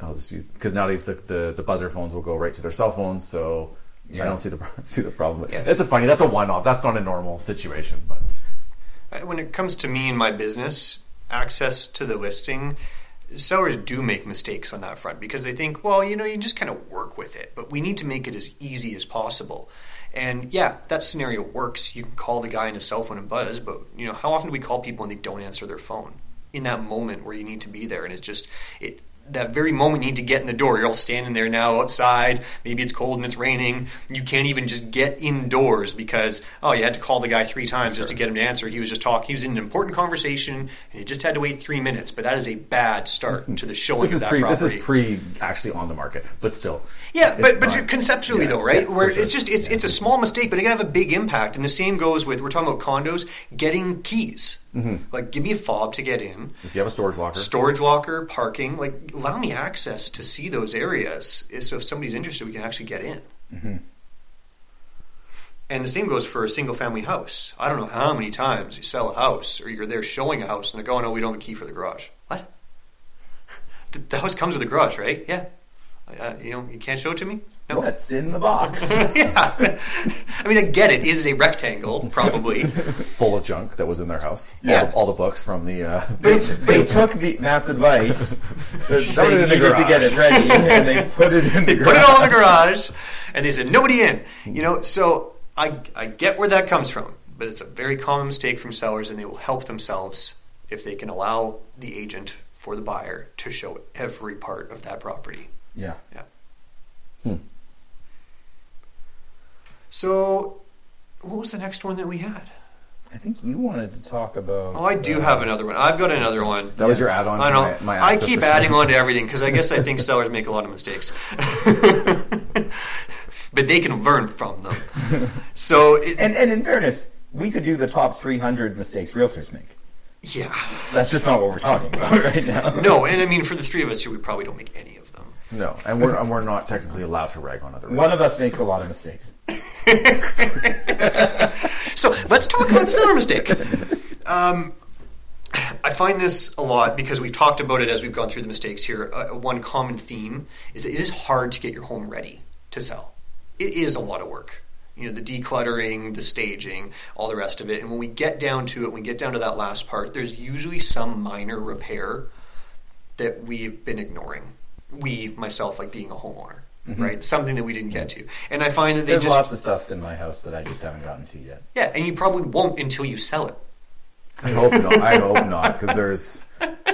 I'll just use because nowadays the, the the buzzer phones will go right to their cell phones, so Yeah. I don't see the see the problem. It's a funny. That's a one off. That's not a normal situation, but When it comes to me and my business, access to the listing, sellers do make mistakes on that front because they think, well, you know, you just kind of work with it, but we need to make it as easy as possible. And yeah, that scenario works. You can call the guy on his cell phone and buzz, but you know, how often do we call people and they don't answer their phone in that moment where you need to be there? And it's just it. That very moment you need to get in the door. You're all standing there now outside. Maybe it's cold and it's raining. You can't even just get indoors because oh, you had to call the guy three times just to get him to answer. He was just talking. He was in an important conversation and he just had to wait three minutes. But that is a bad start to the showing this of that pre property. this is pre actually on the market, but still. Yeah, but but not- conceptually Yeah, though, right? yeah, Where sure. it's just it's it's a small mistake, but it can have a big impact. And the same goes with we're talking about condos, getting keys. Mhm. Like, give me a fob to get in. If you have a storage locker, Storage locker, parking, like allow me access to see those areas. So if somebody's interested, we can actually get in. Mhm. And the same goes for a single family house. I don't know how many times you sell a house or you're there showing a house and they go, oh, no, we don't have a key for the garage. What? The, the house comes with a garage, right? Yeah. Uh, you know, you can't show it to me? No. What's in the box? yeah. I mean, I get it. It is a rectangle, probably. full of junk that was in their house. Yeah. all the, all the books from the. Uh, They, they took the Matt's advice. they it in the needed to get it ready, and they put it in the they garage. put it all in the garage, and they said nobody in. You know, so I I get where that comes from, but it's a very common mistake from sellers, and they will help themselves if they can allow the agent for the buyer to show every part of that property. Yeah. Yeah. Hmm. So, what was the next one that we had? I think you wanted to talk about. Oh, I do uh, have another one. I've got another one. That was your add-on I to know. my- my I keep adding on to everything because I guess I think sellers make a lot of mistakes, but they can learn from them. So, it, And and in fairness, we could do the top 300 mistakes realtors make. yeah, That's just not what we're talking about right now. no, and I mean for the three of us here, we probably don't make any of them. no, and we're and we're not technically allowed to rag on other. One of us makes a lot of mistakes. So let's talk about the seller mistake. Um, I find this a lot because we've talked about it as we've gone through the mistakes here. Uh, one common theme is that it is hard to get your home ready to sell. It is a lot of work. You know, the decluttering, the staging, all the rest of it. And when we get down to it, when we get down to that last part, there's usually some minor repair that we've been ignoring. We, myself, like being a homeowner, Mhm. right? Something that we didn't get to. And I find that they There's just lots of stuff in my house that I just haven't gotten to yet. yeah, and you probably won't until you sell it. I hope not. I hope not because there's.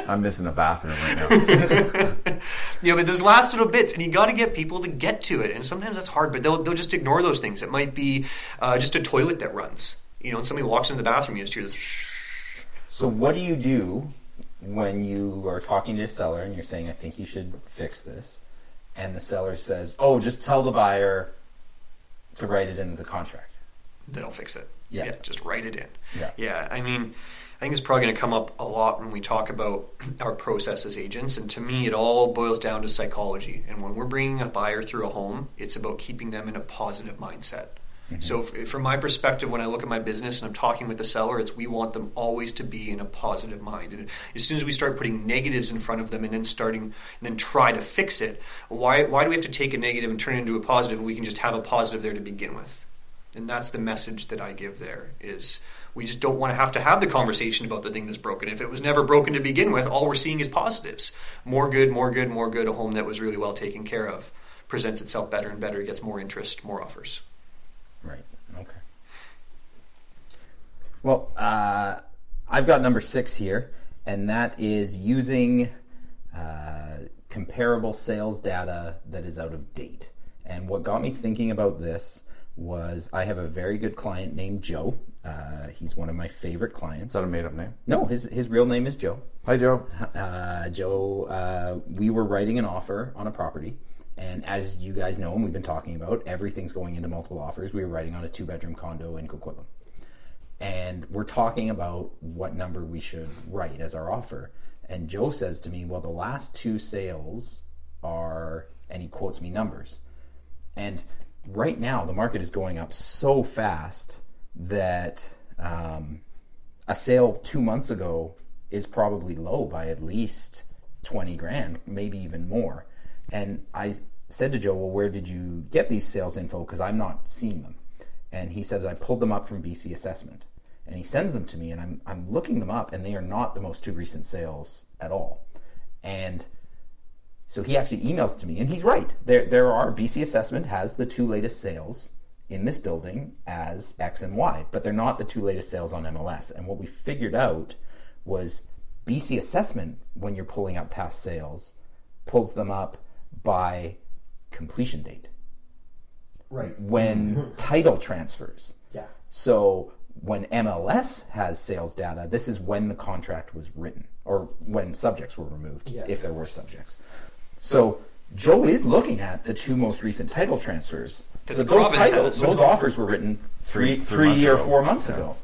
I'm missing a bathroom right now. You know, but those last little bits, and you got to get people to get to it. And sometimes that's hard, but they'll they'll just ignore those things. It might be uh, just a toilet that runs. You know, and somebody walks into the bathroom, you just hear this. So what do you do when you are talking to a seller and you're saying, "I think you should fix this," and the seller says, "Oh, just tell the buyer to write it into the contract." They'll fix it. Yeah. just write it in. Yeah. Yeah, I mean, I think it's probably going to come up a lot when we talk about our process as agents. And to me, it all boils down to psychology. And when we're bringing a buyer through a home, it's about keeping them in a positive mindset. So, f- from my perspective, when I look at my business and I'm talking with the seller, it's we want them always to be in a positive mind. And as soon as we start putting negatives in front of them and then starting and then try to fix it, why why do we have to take a negative and turn it into a positive? We can just have a positive there to begin with. And that's the message that I give there is we just don't want to have to have the conversation about the thing that's broken. If it was never broken to begin with, all we're seeing is positives. More good, more good, more good. A home that was really well taken care of presents itself better and better, gets more interest, more offers. Right. Well, uh, I've got number six here, and that is using uh, comparable sales data that is out of date. And what got me thinking about this was I have a very good client named Joe. Uh, he's one of my favorite clients. Is that a made up name? No, his his real name is Joe. Hi, Joe. Uh, Joe, uh, we were writing an offer on a property, and as you guys know, and we've been talking about, everything's going into multiple offers. We were writing on a two bedroom condo in Coquitlam, and we're talking about what number we should write as our offer. And Joe says to me, "Well, the last two sales are," and he quotes me numbers, and right now the market is going up so fast that um, a sale two months ago is probably low by at least 20 grand, maybe even more. And I said to Joe, Well, where did you get these sales info? Because I'm not seeing them. And he says, I pulled them up from BC Assessment. And he sends them to me, and I'm, I'm looking them up, and they are not the most two recent sales at all. And so he actually emails to me, and he's right. There, there are BC Assessment has the two latest sales in this building as X and Y, but they're not the two latest sales on MLS. And what we figured out was BC Assessment, when you're pulling up past sales, pulls them up by completion date. Right. When title transfers. Yeah. So when MLS has sales data, this is when the contract was written or when subjects were removed, Yeah. if there were subjects. So Joe is looking at the two most recent title transfers. That the those, province titles, has. those offers were written three, Three- three three months or ago. four months Yeah. ago.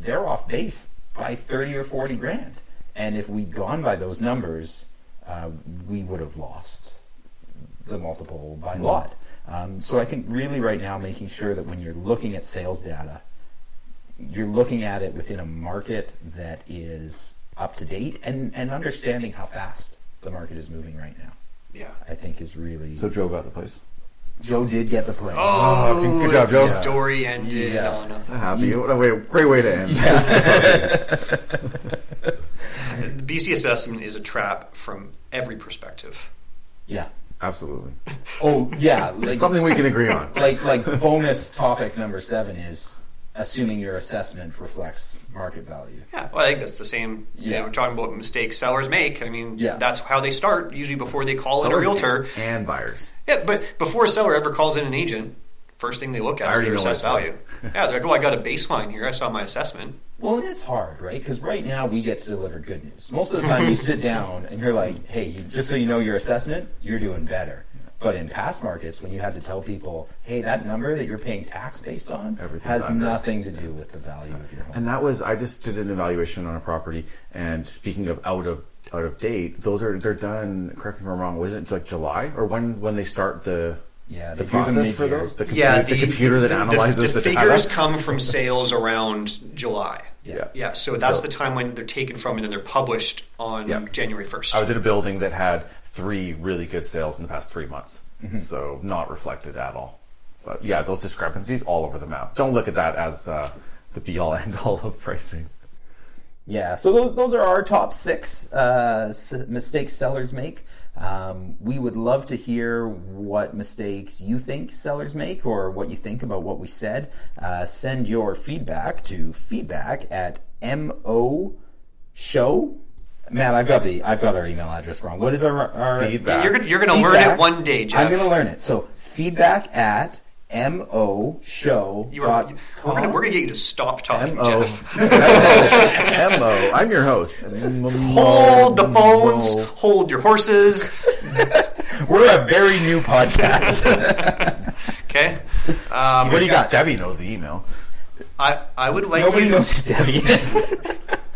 They're off base by 30 or 40 grand. And if we'd gone by those numbers, uh, we would have lost the multiple by a lot. Um, so I think really right now making sure that when you're looking at sales data, you're looking at it within a market that is up to date and, and understanding how fast the market is moving right now. Yeah. I think is really So Joe got the place. Joe did get the place. Oh, good- good job, Joe. Story ended Yeah. on a Happy. What a way, great way to end. The BC assessment is a trap from every perspective. Yeah. Absolutely. Oh yeah, like, Something we can agree on. Like like bonus topic number seven is assuming your assessment reflects market value. Yeah, well, I think that's the same. Yeah, Yeah. we're talking about mistakes sellers make. I mean, Yeah. that's how they start usually before they call in a realtor. and buyers. Yeah, but before a seller ever calls in an agent, first thing they look I at is their assessed value. yeah, they're like, "Oh, I got a baseline here. I saw my assessment." Well, and it's hard, right? Because right now we get to deliver good news. Most of the time, you sit down and you're like, "Hey, you, just so you know your assessment, you're doing better." But in past markets, when you had to tell people, "Hey, that number that you're paying tax based on has under. nothing to do with the value of your home," And that was I just did an evaluation on a property. And speaking of out of out of date, those are they're done. Correct me if I'm wrong. Was it like July or when when they start the Yeah, the they process for those? The, yeah, compu- the, computer that analyzes the, the, figures data? come from sales around July. Yeah. Yeah, so that's So- the time when they're taken from, and then they're published on Yeah. January first. I was in a building that had three really good sales in the past three months, Mm-hmm. so not reflected at all. But yeah, those discrepancies all over the map. Don't look at that as uh, the be all end all of pricing. Yeah, so those, those are our top six uh, s- mistakes sellers make. Um, we would love to hear what mistakes you think sellers make or what you think about what we said. Uh, send your feedback to feedback at mo show. Man, I've got the I've got our email address wrong. What is our, our Feedback. You're gonna, you're gonna learn Feedback. it one day, Jeff. I'm going to learn it. So feedback at mo show. You are, we're gonna we're gonna get you to stop talking, M-O. Jeff. M-O. I'm your host. hold the phones. Hold your horses. We're a very new podcast. Okay. Um, what do you got? Debbie knows the email. I I would like Nobody you. knows who Debbie is.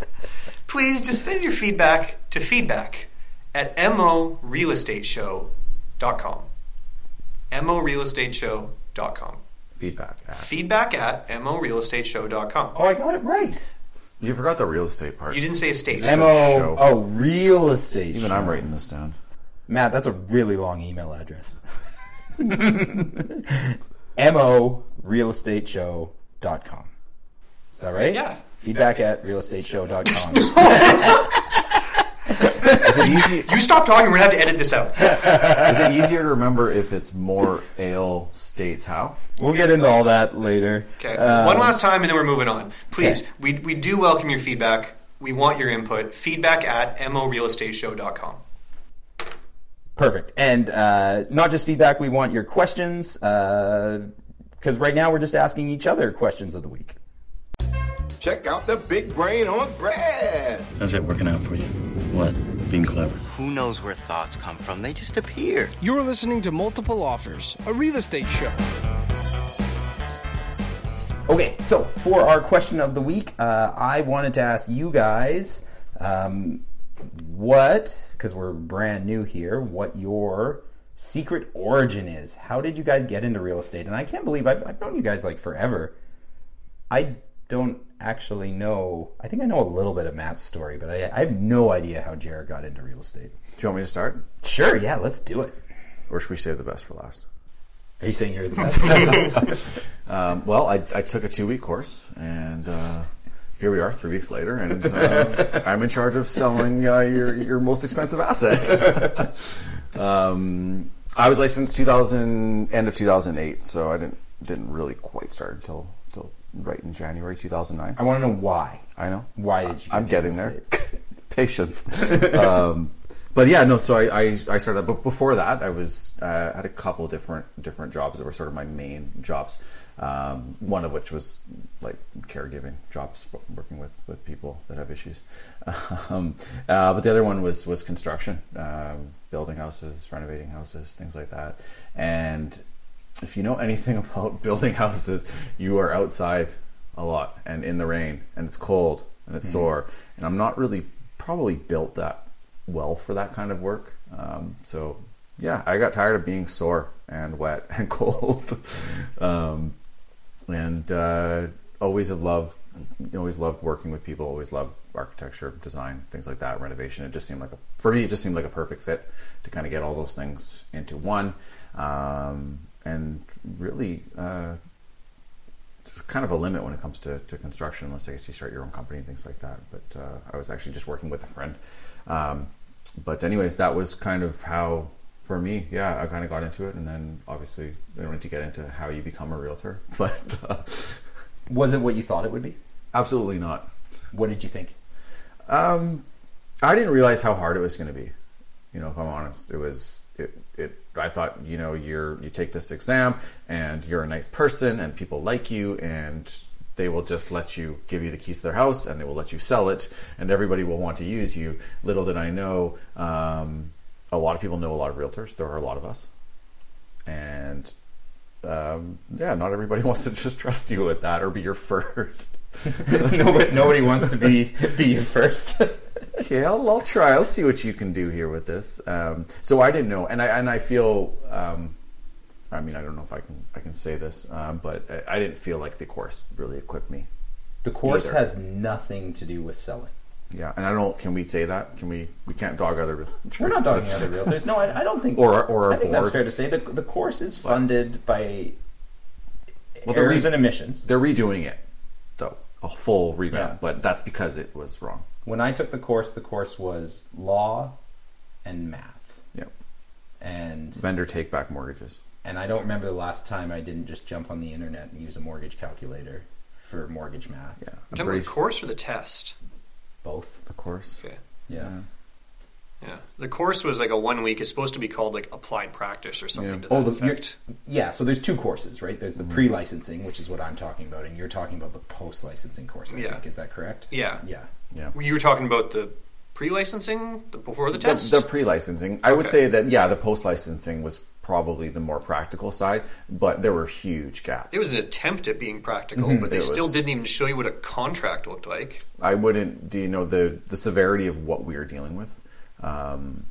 Please just send your feedback to feedback at morealestateshow.com. morealestateshow.com. Feedback. At. Feedback at morealestateshow.com. Oh, I got it right. You forgot the real estate part. You didn't say estate. M- Mo show. oh real estate. Even show. I'm writing this down. Matt, that's a really long email address. mo realestateshow.com. Is that right? Yeah. Feedback at realestateshow.com. Is it it easy? You stop talking. We're gonna have to edit this out. Is it easier to remember if it's more ale states how? We'll get into all that later. Okay. Um, One last time, and then we're moving on. Please, okay. we, we do welcome your feedback. We want your input. Feedback at morealestateshow.com. Perfect. And uh, not just feedback, we want your questions, because right now we're just asking each other questions of the week. Check out the big brain on Brad. How's that working out for you? What? Being clever? Who knows where thoughts come from? They just appear. You're listening to Multiple Offers, a real estate show. Okay, so for our question of the week, uh, I wanted to ask you guys um, what, because we're brand new here, what your secret origin is. How did you guys get into real estate? And I can't believe I've, I've known you guys like forever. I don't actually know. I think I know a little bit of Matt's story, but I, I have no idea how Jared got into real estate. Do you want me to start? Sure, yeah, let's do it. Or should we save the best for last? Are you saying you're the best? um, well, I, I, took a two week course, and uh, here we are, three weeks later, and uh, I'm in charge of selling uh, your your most expensive asset. um, I was licensed 2000 end of 2008, so I didn't didn't really quite start until until right in January 2009. I want to know why. I know why did you? I'm getting there. Patience. um, but yeah, no. So I, I, I started. But before that, I was uh, had a couple different different jobs that were sort of my main jobs. Um, one of which was like caregiving jobs, working with, with people that have issues. Um, uh, but the other one was was construction, um, building houses, renovating houses, things like that. And if you know anything about building houses, you are outside a lot and in the rain, and it's cold and it's mm-hmm. sore. And I'm not really probably built that well for that kind of work. Um, so yeah, I got tired of being sore and wet and cold, um, and uh, always have loved, always loved working with people. Always loved architecture, design, things like that, renovation. It just seemed like a, for me, it just seemed like a perfect fit to kind of get all those things into one, um, and really. Uh, kind of a limit when it comes to, to construction, unless I guess you start your own company and things like that. But uh, I was actually just working with a friend um, but anyways, that was kind of how for me, yeah, I kind of got into it, and then obviously I don't need to get into how you become a realtor. But uh, was it what you thought it would be? Absolutely not. What did you think? Um, I didn't realize how hard it was going to be. You know, if I'm honest, it was. I thought, you know, you're you take this exam and you're a nice person and people like you and they will just let you give you the keys to their house and they will let you sell it and everybody will want to use you. Little did i know um, a lot of people know a lot of realtors. There are a lot of us. And um, yeah not everybody wants to just trust you with that or be your first. Nobody, nobody wants to be be your first okay I'll, I'll, try i'll see what you can do here with this um, so i didn't know and i and i feel um, I mean, I don't know if I can I can say this, um, but I, I, didn't feel like the course really equipped me. The course either. has nothing to do with selling. Yeah, and I don't. Can we say that? Can we? We can't dog other. Realtors. We're not dogging other realtors. No, I, I, don't think. Or or I think board. that's fair to say. The the course is funded by well, errors re- and omissions. They're redoing it, though a full revamp. Yeah. But that's because it was wrong. When I took the course, the course was law and math. Yep. And vendor take back mortgages and I don't remember the last time I didn't just jump on the internet and use a mortgage calculator for mortgage math. Yeah, I'm the course or the test? Both. The course. Okay. Yeah. yeah. Yeah, the course was like a one week. It's supposed to be called like applied practice or something yeah. to that oh, the, effect. Yeah, so there's two courses, right? There's the mm-hmm. pre licensing, which is what I'm talking about, and you're talking about the post licensing course. I yeah, think. is that correct? Yeah, yeah, yeah. You were talking about the pre-licensing before the test. The, the pre-licensing, I okay. would say that yeah, the post-licensing was probably the more practical side, but there were huge gaps. It was an attempt at being practical, mm-hmm. but they it still was, didn't even show you what a contract looked like. I wouldn't. Do you know the the severity of what we are dealing with? Um,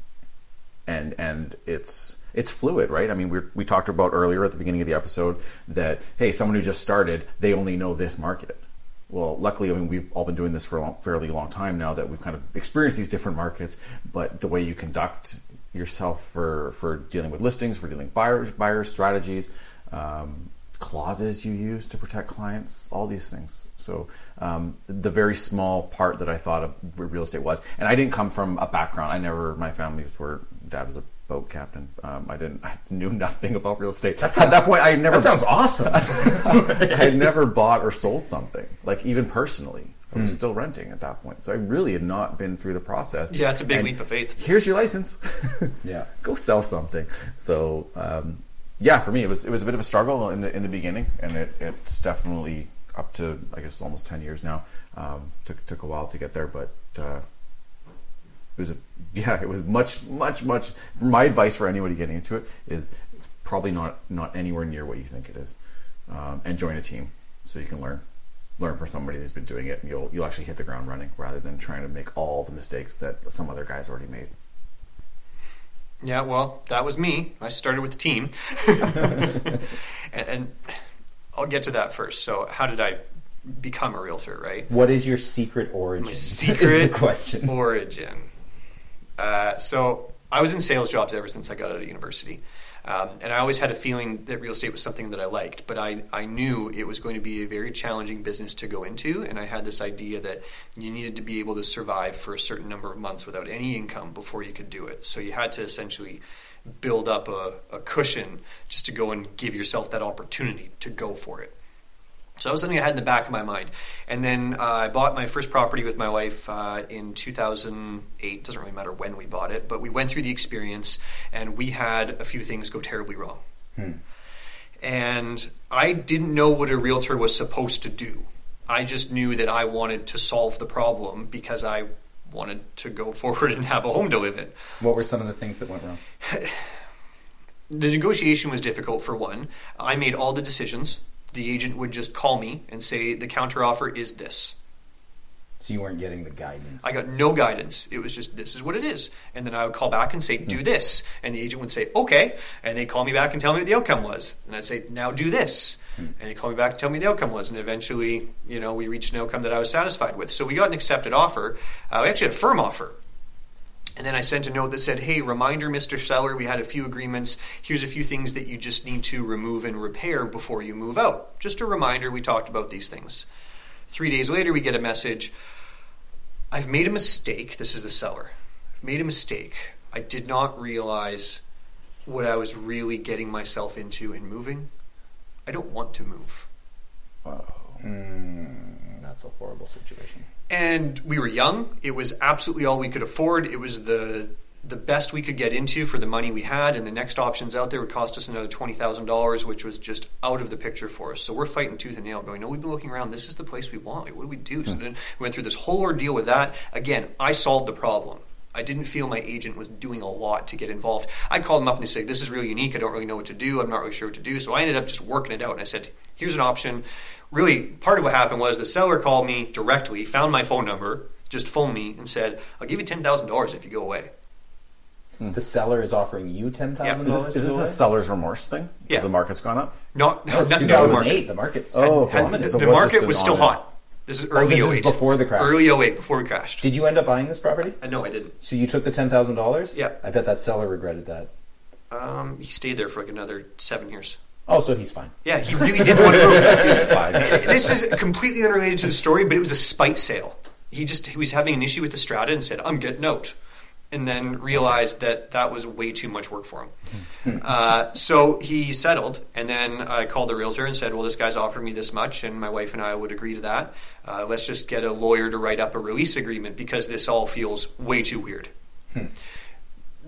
and and it's it's fluid, right? I mean, we we talked about earlier at the beginning of the episode that hey, someone who just started, they only know this market well, luckily, I mean, we've all been doing this for a long, fairly long time now that we've kind of experienced these different markets. But the way you conduct yourself for, for dealing with listings, for dealing buyer buyer strategies, um, clauses you use to protect clients, all these things. So um, the very small part that I thought of real estate was, and I didn't come from a background. I never, my family was where dad was a boat captain. Um, I didn't, I knew nothing about real estate. That sounds- At that point, I never. that sounds awesome. I had never bought or sold something, like even personally. I was Hmm. still renting at that point, so I really had not been through the process. Yeah, it's a big And leap of faith. Here's your license. Yeah. go sell something. So um, yeah, for me it was it was a bit of a struggle in the in the beginning, and it, it's definitely up to I guess almost ten years now. Um, took took a while to get there, but uh, it was a, yeah, it was much much much. My advice for anybody getting into it is it's probably not not anywhere near what you think it is, um, and join a team so you can learn learn from somebody who's been doing it, and you'll you'll actually hit the ground running rather than trying to make all the mistakes that some other guys already made. Yeah, well, that was me. I started with the team. and, and I'll get to that first. So, how did I become a realtor, right? What is your secret origin? My secret question. origin. Uh, so, I was in sales jobs ever since I got out of university. Um, and I always had a feeling that real estate was something that I liked, but I, I knew it was going to be a very challenging business to go into. And I had this idea that you needed to be able to survive for a certain number of months without any income before you could do it. So you had to essentially build up a, a cushion just to go and give yourself that opportunity to go for it. So that was something I had in the back of my mind. And then uh, I bought my first property with my wife uh, in 2008. Doesn't really matter when we bought it, but we went through the experience and we had a few things go terribly wrong. Hmm. And I didn't know what a realtor was supposed to do. I just knew that I wanted to solve the problem because I wanted to go forward and have a home to live in. What were some of the things that went wrong? The negotiation was difficult for one. I made all the decisions. The agent would just call me and say, the counteroffer is this. So you weren't getting the guidance. I got no guidance. It was just, this is what it is. And then I would call back and say, do this. And the agent would say, okay. And they'd call me back and tell me what the outcome was. And I'd say, now do this. And they'd call me back and tell me the outcome was. And eventually, you know, we reached an outcome that I was satisfied with. So we got an accepted offer. Uh, we actually had a firm offer. And then I sent a note that said, Hey, reminder, Mr. Seller, we had a few agreements. Here's a few things that you just need to remove and repair before you move out. Just a reminder, we talked about these things. Three days later, we get a message I've made a mistake. This is the seller. I've made a mistake. I did not realize what I was really getting myself into in moving. I don't want to move. Mm, that's a horrible situation. And we were young. It was absolutely all we could afford. It was the the best we could get into for the money we had, and the next options out there would cost us another twenty thousand dollars, which was just out of the picture for us. So we're fighting tooth and nail, going, "No, we've been looking around. This is the place we want. What do we do?" So then we went through this whole ordeal with that. Again, I solved the problem. I didn't feel my agent was doing a lot to get involved. I called him up and they said, "This is really unique. I don't really know what to do. I'm not really sure what to do." So I ended up just working it out, and I said, "Here's an option." Really, part of what happened was the seller called me directly, found my phone number, just phoned me, and said, "I'll give you ten thousand dollars if you go away." Hmm. The seller is offering you ten thousand Is dollars. this, is this a seller's remorse thing? Yeah. The market's gone up? Not, No, no it's nothing to do with the 2008. market. The market's Oh, had- okay. The, So the it was market just was an still on- hot. This is early Oh, this is 08. before the crash. Early 08, before we crashed. Did you end up buying this property? Uh, no, I didn't. So you took the ten thousand dollars? Yeah. I bet that seller regretted that. Um, he stayed there for like another seven years. Oh, so he's fine. Yeah, he really did want to move. He's fine. this is completely unrelated to the story, but it was a spite sale. He just he was having an issue with the strata and said, "I'm getting out," and then realized that that was way too much work for him. uh, so he settled, and then I called the realtor and said, "Well, this guy's offered me this much, and my wife and I would agree to that. Uh, let's just get a lawyer to write up a release agreement because this all feels way too weird."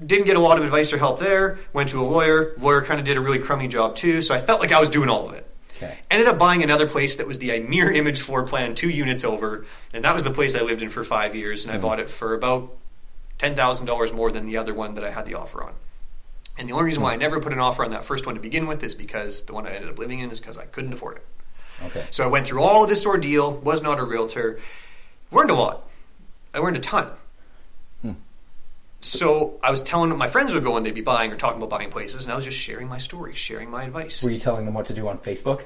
didn't get a lot of advice or help there. Went to a lawyer. Lawyer kind of did a really crummy job too. So I felt like I was doing all of it. Okay. Ended up buying another place that was the mirror image floor plan, two units over, and that was the place I lived in for five years. And I bought it for about ten thousand dollars more than the other one that I had the offer on. And the only reason why I never put an offer on that first one to begin with is because the one I ended up living in is because I couldn't afford it. Okay. So I went through all of this ordeal, was not a realtor, learned a lot. I learned a ton. Hmm. So I was telling my friends would go and they'd be buying or talking about buying places, and I was just sharing my story, sharing my advice. Were you telling them what to do on Facebook?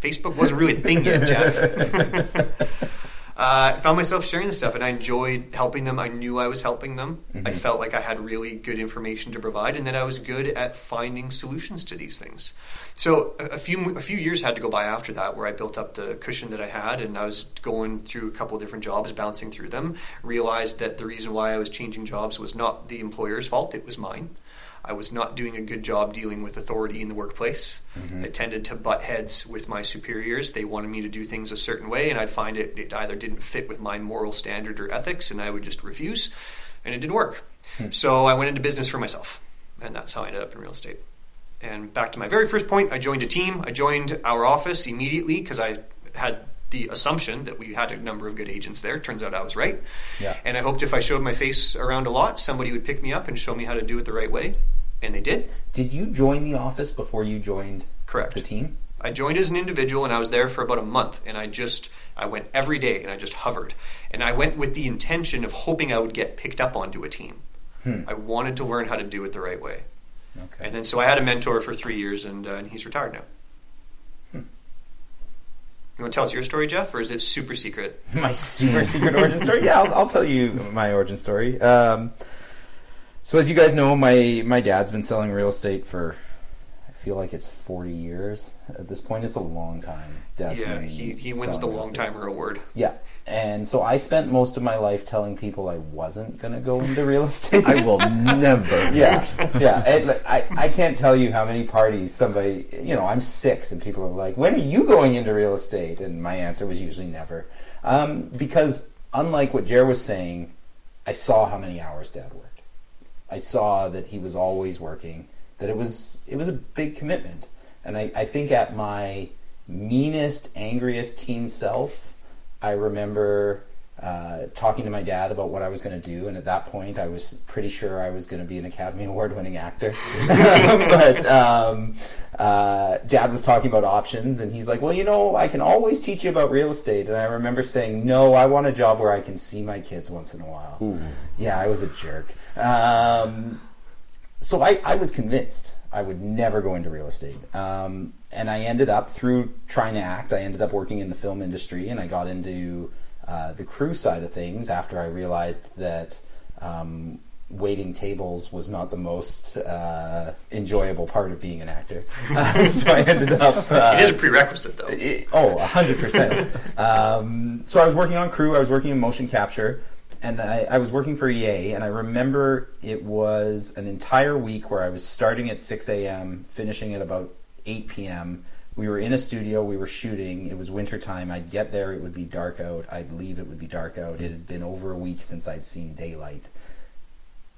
Facebook wasn't really a thing yet, Jeff. uh, I found myself sharing this stuff, and I enjoyed helping them. I knew I was helping them. I Mhm. felt like I had really good information to provide, and that I was good at finding solutions to these things. So a, a few a few years had to go by after that, where I built up the cushion that I had, and I was going through a couple of different jobs, bouncing through them. Realized that the reason why I was changing jobs was not the employer's fault; it was mine. I was not doing a good job dealing with authority in the workplace. Mhm. I tended to butt heads with my superiors. They wanted me to do things a certain way, and I'd find it, it either didn't fit with my moral standard or ethics, and I would just refuse, and it didn't work. So I went into business for myself, and that's how I ended up in real estate. And back to my very first point, I joined a team. I joined our office immediately because I had the assumption that we had a number of good agents there. Turns out I was right. Yeah. And I hoped if I showed my face around a lot, somebody would pick me up and show me how to do it the right way. And they did. Did you join the office before you joined Correct. the team? I joined as an individual and I was there for about a month and I just I went every day and I just hovered. And I went with the intention of hoping I would get picked up onto a team. Hmm. I wanted to learn how to do it the right way. Okay. And then so I had a mentor for 3 years and, uh, and he's retired now. Hmm. You want to tell us your story, Jeff, or is it super secret? my super secret origin story. Yeah, I'll, I'll tell you my origin story. Um, so as you guys know, my my dad's been selling real estate for I feel like it's forty years at this point. It's a long time. Dad's yeah, been he, he wins the long timer award. Yeah, and so I spent most of my life telling people I wasn't going to go into real estate. I will never. yeah, yeah. And, like, I I can't tell you how many parties somebody you know I'm six and people are like, when are you going into real estate? And my answer was usually never, um, because unlike what Jer was saying, I saw how many hours Dad worked. I saw that he was always working. That it was it was a big commitment, and I, I think at my meanest, angriest teen self, I remember uh, talking to my dad about what I was going to do, and at that point, I was pretty sure I was going to be an Academy Award-winning actor. but um, uh, Dad was talking about options, and he's like, "Well, you know, I can always teach you about real estate." And I remember saying, "No, I want a job where I can see my kids once in a while." Yeah, I was a jerk. Um, so I, I was convinced I would never go into real estate. Um, and I ended up, through trying to act, I ended up working in the film industry and I got into uh, the crew side of things after I realized that um, waiting tables was not the most uh, enjoyable part of being an actor. so I ended up. Uh, it is a prerequisite, though. it- oh, 100%. um, so I was working on crew, I was working in motion capture, and I, I was working for EA, and I remember it was an entire week where I was starting at 6 a.m., finishing at about 8 p.m. We were in a studio, we were shooting, it was wintertime. I'd get there, it would be dark out, I'd leave, it would be dark out. It had been over a week since I'd seen daylight.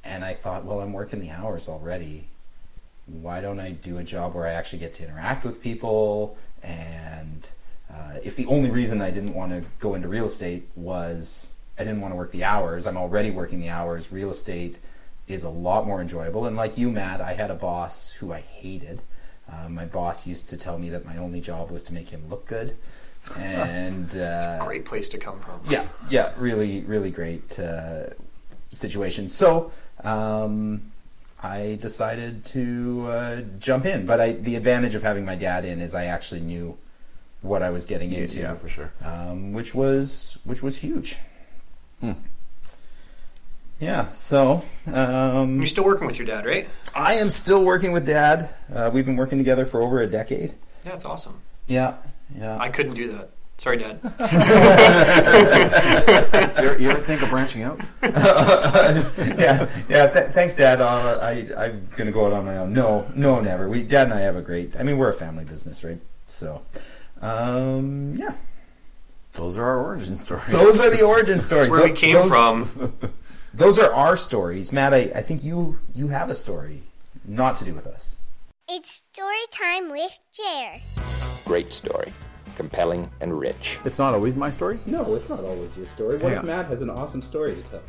And I thought, well, I'm working the hours already why don't I do a job where I actually get to interact with people? And uh, if the only reason I didn't want to go into real estate was I didn't want to work the hours, I'm already working the hours. Real estate is a lot more enjoyable. And like you, Matt, I had a boss who I hated. Uh, my boss used to tell me that my only job was to make him look good. And uh, Great place to come from. yeah, yeah, really, really great uh, situation. So um, I decided to uh, jump in, but I, the advantage of having my dad in is I actually knew what I was getting Yeah, into. yeah, for sure. um, which was which was huge. Yeah, so um, You're still working with your dad, right? I am still working with Dad. Uh, we've been working together for over a decade. Yeah, it's awesome. Yeah, yeah. I couldn't do that. Sorry, Dad. you, ever, you ever think of branching out? yeah, yeah. Th- thanks, Dad. Uh, I, I'm gonna go out on my own. No, no, never. We, Dad and I have a great. I mean, we're a family business, right? So, um, yeah. Those are our origin stories. Those are the origin stories. That's where we came those- from. Those are our stories, Matt. I, I think you you have a story, not to do with us. It's story time with Jer. Great story. Compelling and rich. It's not always my story. No, it's not always your story. What Hang if on. Matt has an awesome story to tell?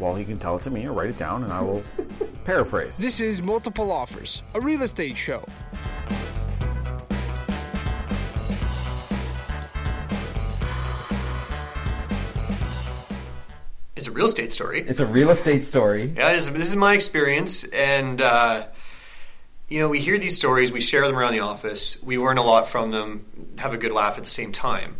Well, he can tell it to me or write it down, and I will paraphrase. This is Multiple Offers, a real estate show. It's a real estate story. It's a real estate story. Yeah, this is, this is my experience, and uh, you know, we hear these stories, we share them around the office, we learn a lot from them, have a good laugh at the same time.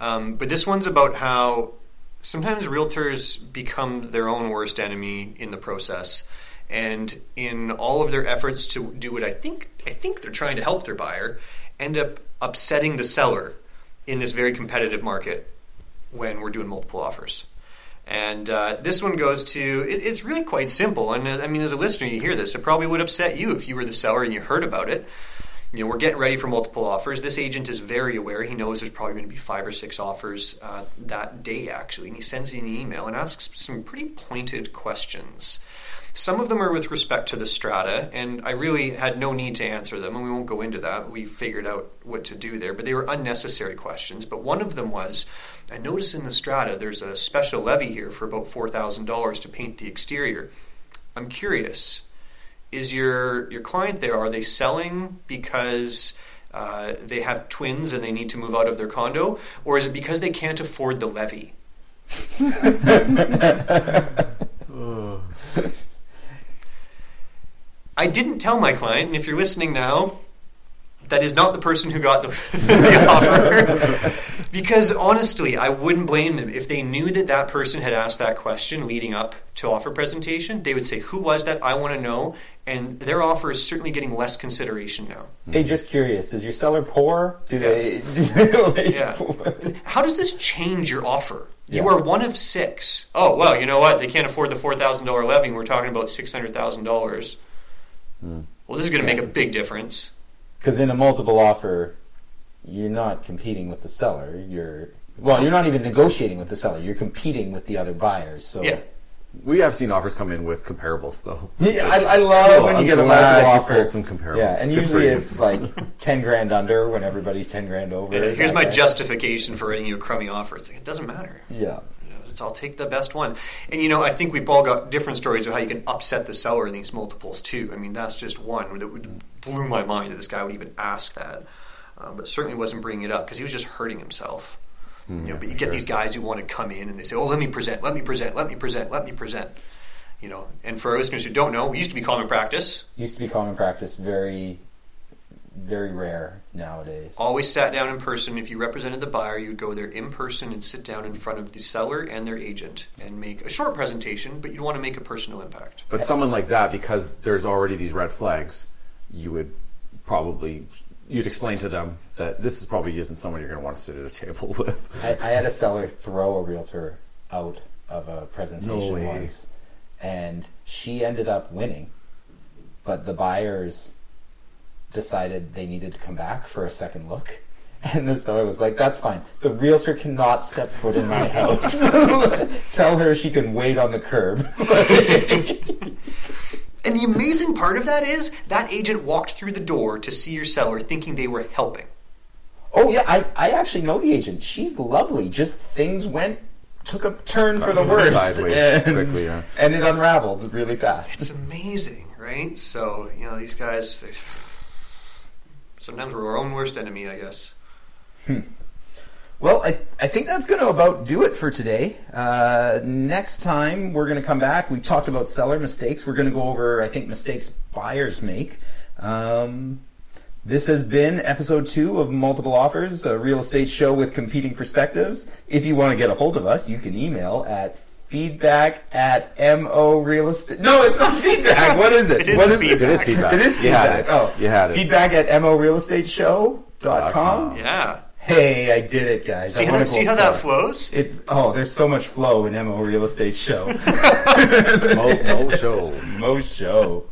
Um, but this one's about how sometimes realtors become their own worst enemy in the process. And in all of their efforts to do what I think I think they're trying to help their buyer, end up upsetting the seller in this very competitive market when we're doing multiple offers. And uh, this one goes to it, it's really quite simple. And uh, I mean, as a listener, you hear this, it probably would upset you if you were the seller and you heard about it. You know, we're getting ready for multiple offers. This agent is very aware. He knows there's probably going to be five or six offers uh, that day, actually. And he sends in an email and asks some pretty pointed questions. Some of them are with respect to the strata, and I really had no need to answer them, and we won't go into that. We figured out what to do there, but they were unnecessary questions. But one of them was I notice in the strata there's a special levy here for about $4,000 to paint the exterior. I'm curious, is your, your client there, are they selling because uh, they have twins and they need to move out of their condo, or is it because they can't afford the levy? I didn't tell my client, and if you're listening now, that is not the person who got the, the offer. because honestly, I wouldn't blame them. If they knew that that person had asked that question leading up to offer presentation, they would say, Who was that? I want to know. And their offer is certainly getting less consideration now. Hey, just curious, is your seller poor? Do they? like, Yeah. How does this change your offer? You Yeah. are one of six. Oh, well, you know what? They can't afford the $4,000 levy, we're talking about $600,000. Well, this is going to make a big difference. Because in a multiple offer, you're not competing with the seller. You're well, you're not even negotiating with the seller. You're competing with the other buyers. So Yeah. We have seen offers come in with comparables, though. Yeah, I, I love when I'm you get a glad multiple you offer. pulled some comparables. Yeah, and Good usually it's like ten grand under when everybody's ten grand over. Yeah, here's my guy. justification for writing you a crummy offer. It's like, it doesn't matter. Yeah. It's, I'll take the best one. And you know, I think we've all got different stories of how you can upset the seller in these multiples too. I mean, that's just one that would blew my mind that this guy would even ask that. Um, but certainly wasn't bringing it up because he was just hurting himself. you know, but you get these guys who want to come in and they say, "Oh, let me present, let me present, let me present, let me present." You know, and for our listeners who don't know, we used to be common practice. Used to be common practice. Very, very rare nowadays. Always sat down in person. If you represented the buyer, you would go there in person and sit down in front of the seller and their agent and make a short presentation, but you'd want to make a personal impact. But someone like that, because there's already these red flags, you would probably you'd explain to them that this is probably isn't someone you're going to want to sit at a table with. I, I had a seller throw a realtor out of a presentation No once, and she ended up winning, but the buyers decided they needed to come back for a second look. And the seller was like, "That's fine. The realtor cannot step foot in my house. Tell her she can wait on the curb." And the amazing part of that is that agent walked through the door to see your seller thinking they were helping. Oh yeah, I, I actually know the agent. She's lovely. Just things went took a turn for the Went worst, sideways and, quickly, yeah. and it unraveled really fast. It's amazing, right? So, you know, these guys, they, sometimes we're our own worst enemy, I guess. Hmm. Well, I, I think that's going to about do it for today. Uh, next time, we're going to come back. We've talked about seller mistakes. We're going to go over, I think, mistakes buyers make. Um, this has been episode two of Multiple Offers, a real estate show with competing perspectives. If you want to get a hold of us, you can email at feedback at mo real estate. No, it's not feedback. What is it? It is what feedback. It is feedback. It is You had feedback. it. Oh, You had it. Feedback at mo real estate show.com. com. Yeah. Hey, I did it, guys. See how, won that, see how that flows? It, oh, there's so much flow in MO Real Estate Show. Mo, Mo show. Mo Show.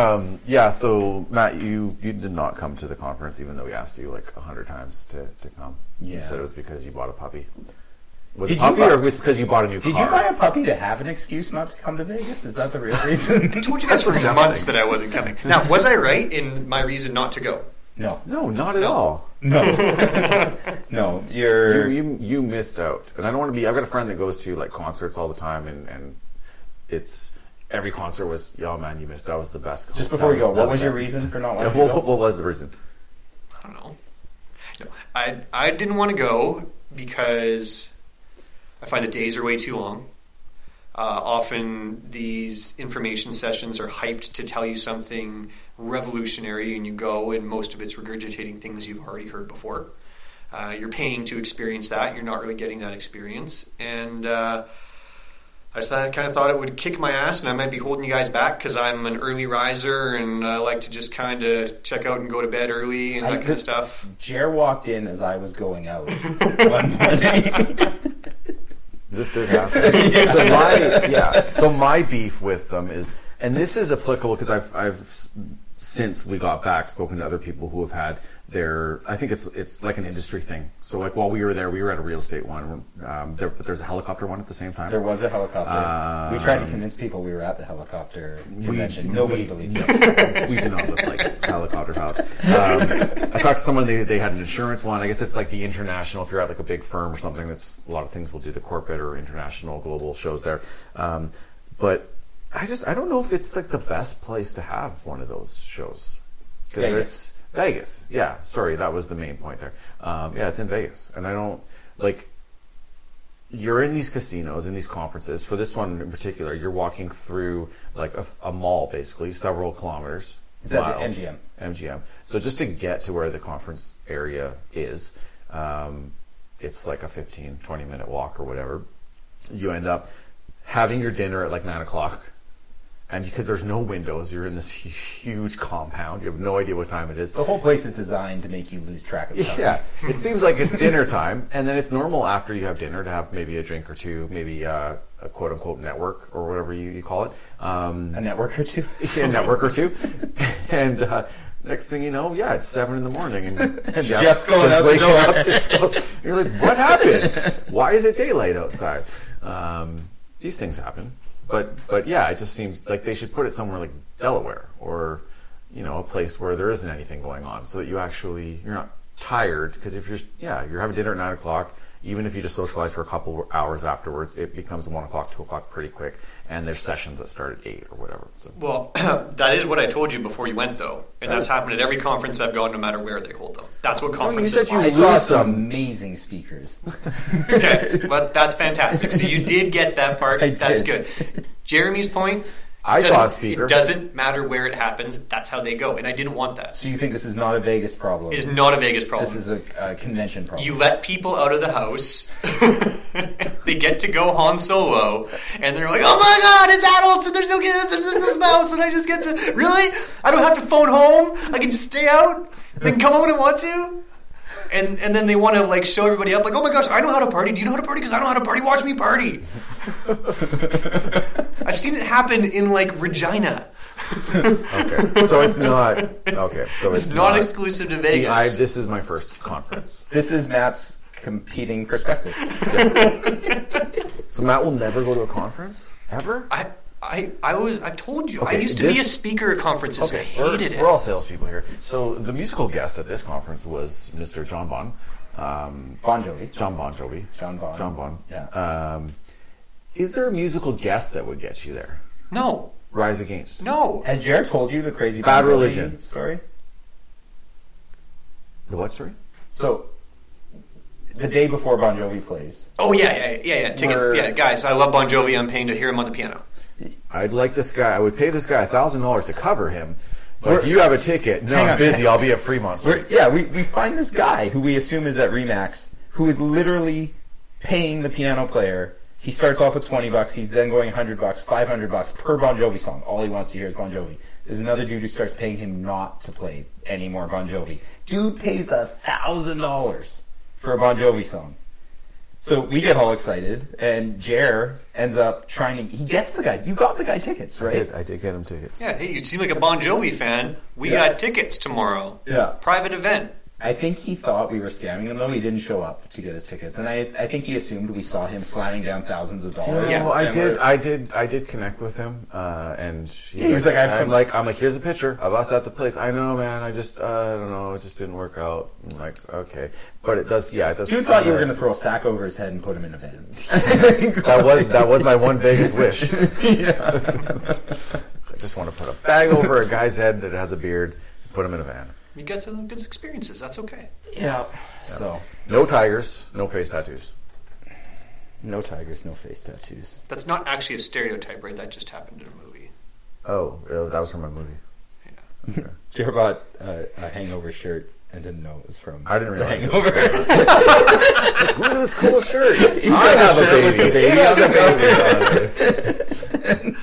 Um, yeah, so Matt, you you did not come to the conference, even though we asked you like a hundred times to, to come. You said it was because you bought a puppy. Was Did it you puppy buy- or was it because you bought a new Did car? you buy a puppy to have an excuse not to come to Vegas? Is that the real reason? I told you guys for months that I wasn't coming. Now, was I right in my reason not to go? No. No, not at No. all. No. No, you're you, you you missed out, and I don't want to be. I've got a friend that goes to like concerts all the time, and and it's every concert was, yo man, you missed. That was the best. Just That before we go, that what was your that- reason for not Yeah, wanting to what, go? what, what was the reason? I don't know. No, I I didn't want to go because I find the days are way too long. Uh, often these information sessions are hyped to tell you something revolutionary, and you go, and most of it's regurgitating things you've already heard before. Uh, you're paying to experience that. You're not really getting that experience, and uh, I just thought, kind of thought it would kick my ass, and I might be holding you guys back because I'm an early riser and I like to just kind of check out and go to bed early and that kind of stuff. Jer walked in as I was going out one morning. This did happen. So my yeah. So my beef with them is, and this is applicable because I've I've since we got back spoken to other people who have had their. I think it's it's like an industry thing. So like while we were there, we were at a real estate one. Um, there, but there's a helicopter one at the same time. There was a helicopter. we tried to Um, convince people we were at the helicopter we- convention. Nobody we- believed no, us. we do not look like helicopter pilots. Um, I talked to someone, they, they had an insurance one. I guess it's like the international, if you're at like a big firm or something, that's a lot of things will do the corporate or international global shows there. Um, but I just, I don't know if it's like the best place to have one of those shows. Because Vegas. it's Vegas. Yeah, sorry, that was the main point there. Um, yeah, it's in Vegas. And I don't, like, you're in these casinos, in these conferences. For this one in particular, you're walking through like a, a mall, basically, several kilometers. Is that the. MGM? MGM. So just to get to where the conference area is, um, it's like a 15, 20 minute walk or whatever. You end up having your dinner at like nine o'clock. And because there's no windows, you're in this huge compound. You have no idea what time it is. The whole place is designed to make you lose track of time. Yeah, it seems like it's dinner time, and then it's normal after you have dinner to have maybe a drink or two, maybe uh, a quote unquote network or whatever you, you call it. Um, A network or two? yeah, a network or two. and uh, next thing you know, yeah, it's seven in the morning, and Jeff's going just the waking up. To, you're like, what happened? Why is it daylight outside? Um, these things happen, but but yeah, it just seems like they should put it somewhere like Delaware or you know a place where there isn't anything going on, so that you actually you're not tired because if you're yeah you're having dinner at nine o'clock. Even if you just socialize for a couple hours afterwards, it becomes one o'clock, two o'clock pretty quick, and there's sessions that start at eight or whatever. So. Well, that is what I told you before you went, though, and that's happened at every conference I've gone, no matter where they hold them. That's what conferences. said you are. I saw lose some some- amazing speakers. okay, but that's fantastic. So you did get that part. I That's good. Jeremy's point. I saw a speaker. It doesn't matter where it happens. That's how they go, and I didn't want that. So you think this is not a Vegas problem? It is not a Vegas problem. This is a, a convention problem. You let people out of the house. they get to go Han Solo, and they're like, "Oh my God, it's adults, and there's no kids, and there's no spouse, and I just get to really? I don't have to phone home. I can just stay out, then come home when I want to." And and then they want to like show everybody up, like, "Oh my gosh, I know how to party. Do you know how to party? Because I know how to party. Watch me party." I've seen it happen in like Regina. Okay, so it's not okay. So it's, It's not exclusive to See, Vegas. I, this is my first conference. This is Matt's competing perspective. So Matt will never go to a conference ever. I I I was I told you I used to be a speaker at conferences. Okay, I we're, hated it. we're all salespeople here. So the musical guest at this conference was Mr. John Bon. Um, Bon Jovi. John Bon Jovi. John Bon. John Bon. Yeah. Um, is there a musical guest that would get you there? No. Rise Against. No. Has Jared told you the crazy Bad Bon Religion. story? The what story? So the day before Bon Jovi plays, Oh yeah, yeah, yeah, yeah. Ticket, yeah, guys. I love Bon Jovi. I'm paying to hear him on the piano. I'd like this guy. I would pay this guy thousand dollars to cover him. But if We're- you have a ticket, no, I'm on. busy. I'll be at Fremont. Yeah, we, we find this guy who we assume is at Remax, who is literally paying the piano player. He starts off with twenty bucks. He's then going hundred bucks, five hundred bucks per Bon Jovi song. All he wants to hear is Bon Jovi. There's another dude who starts paying him not to play any more Bon Jovi. Dude pays a thousand dollars for a Bon Jovi song. So we get all excited, and Jer ends up trying to. He gets the guy. You got the guy tickets, I right? did, I did get him tickets. Yeah, hey, you seem like a Bon Jovi fan. We Yeah. got tickets tomorrow. Yeah. Private event. I think he thought we were scamming him, though. He didn't show up to get his tickets, and I, I think he assumed we saw him slamming down thousands of dollars. No, I did. I did. I did connect with him, uh, and he Yeah, he was like, I some- like, I'm like, here's a picture of us at the place. I know, man. I just, uh, I don't know. It just didn't work out. I'm like, okay, but it does. Yeah, it does. You thought you were going to throw a sack over his head and put him in a van. that was that was my one Vegas wish. Yeah. I just want to put a bag over a guy's head that has a beard, and put him in a van. You guys have good experiences. That's okay. Yeah. So No tigers, no face tattoos. no tigers, no face tattoos. That's not actually a stereotype, right? That just happened in a movie. Oh, uh, that was from a movie. Jared bought uh, a hangover shirt and didn't know it was from. I didn't the realize. it hangover. was- Look at this cool shirt. He's I got have a shirt with baby. the baby He has a baby.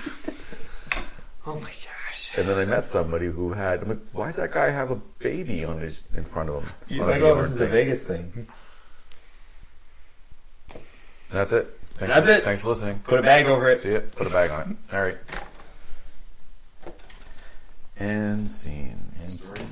Oh my gosh. And then I met somebody who had. I'm like, why does that guy have a baby on his in front of him? A like, oh, this is a? Vegas thing. That's it. Thanks That's for- it. Thanks for listening. Put a bag over it. See it. Put a bag on it. All right. And scene. And scene.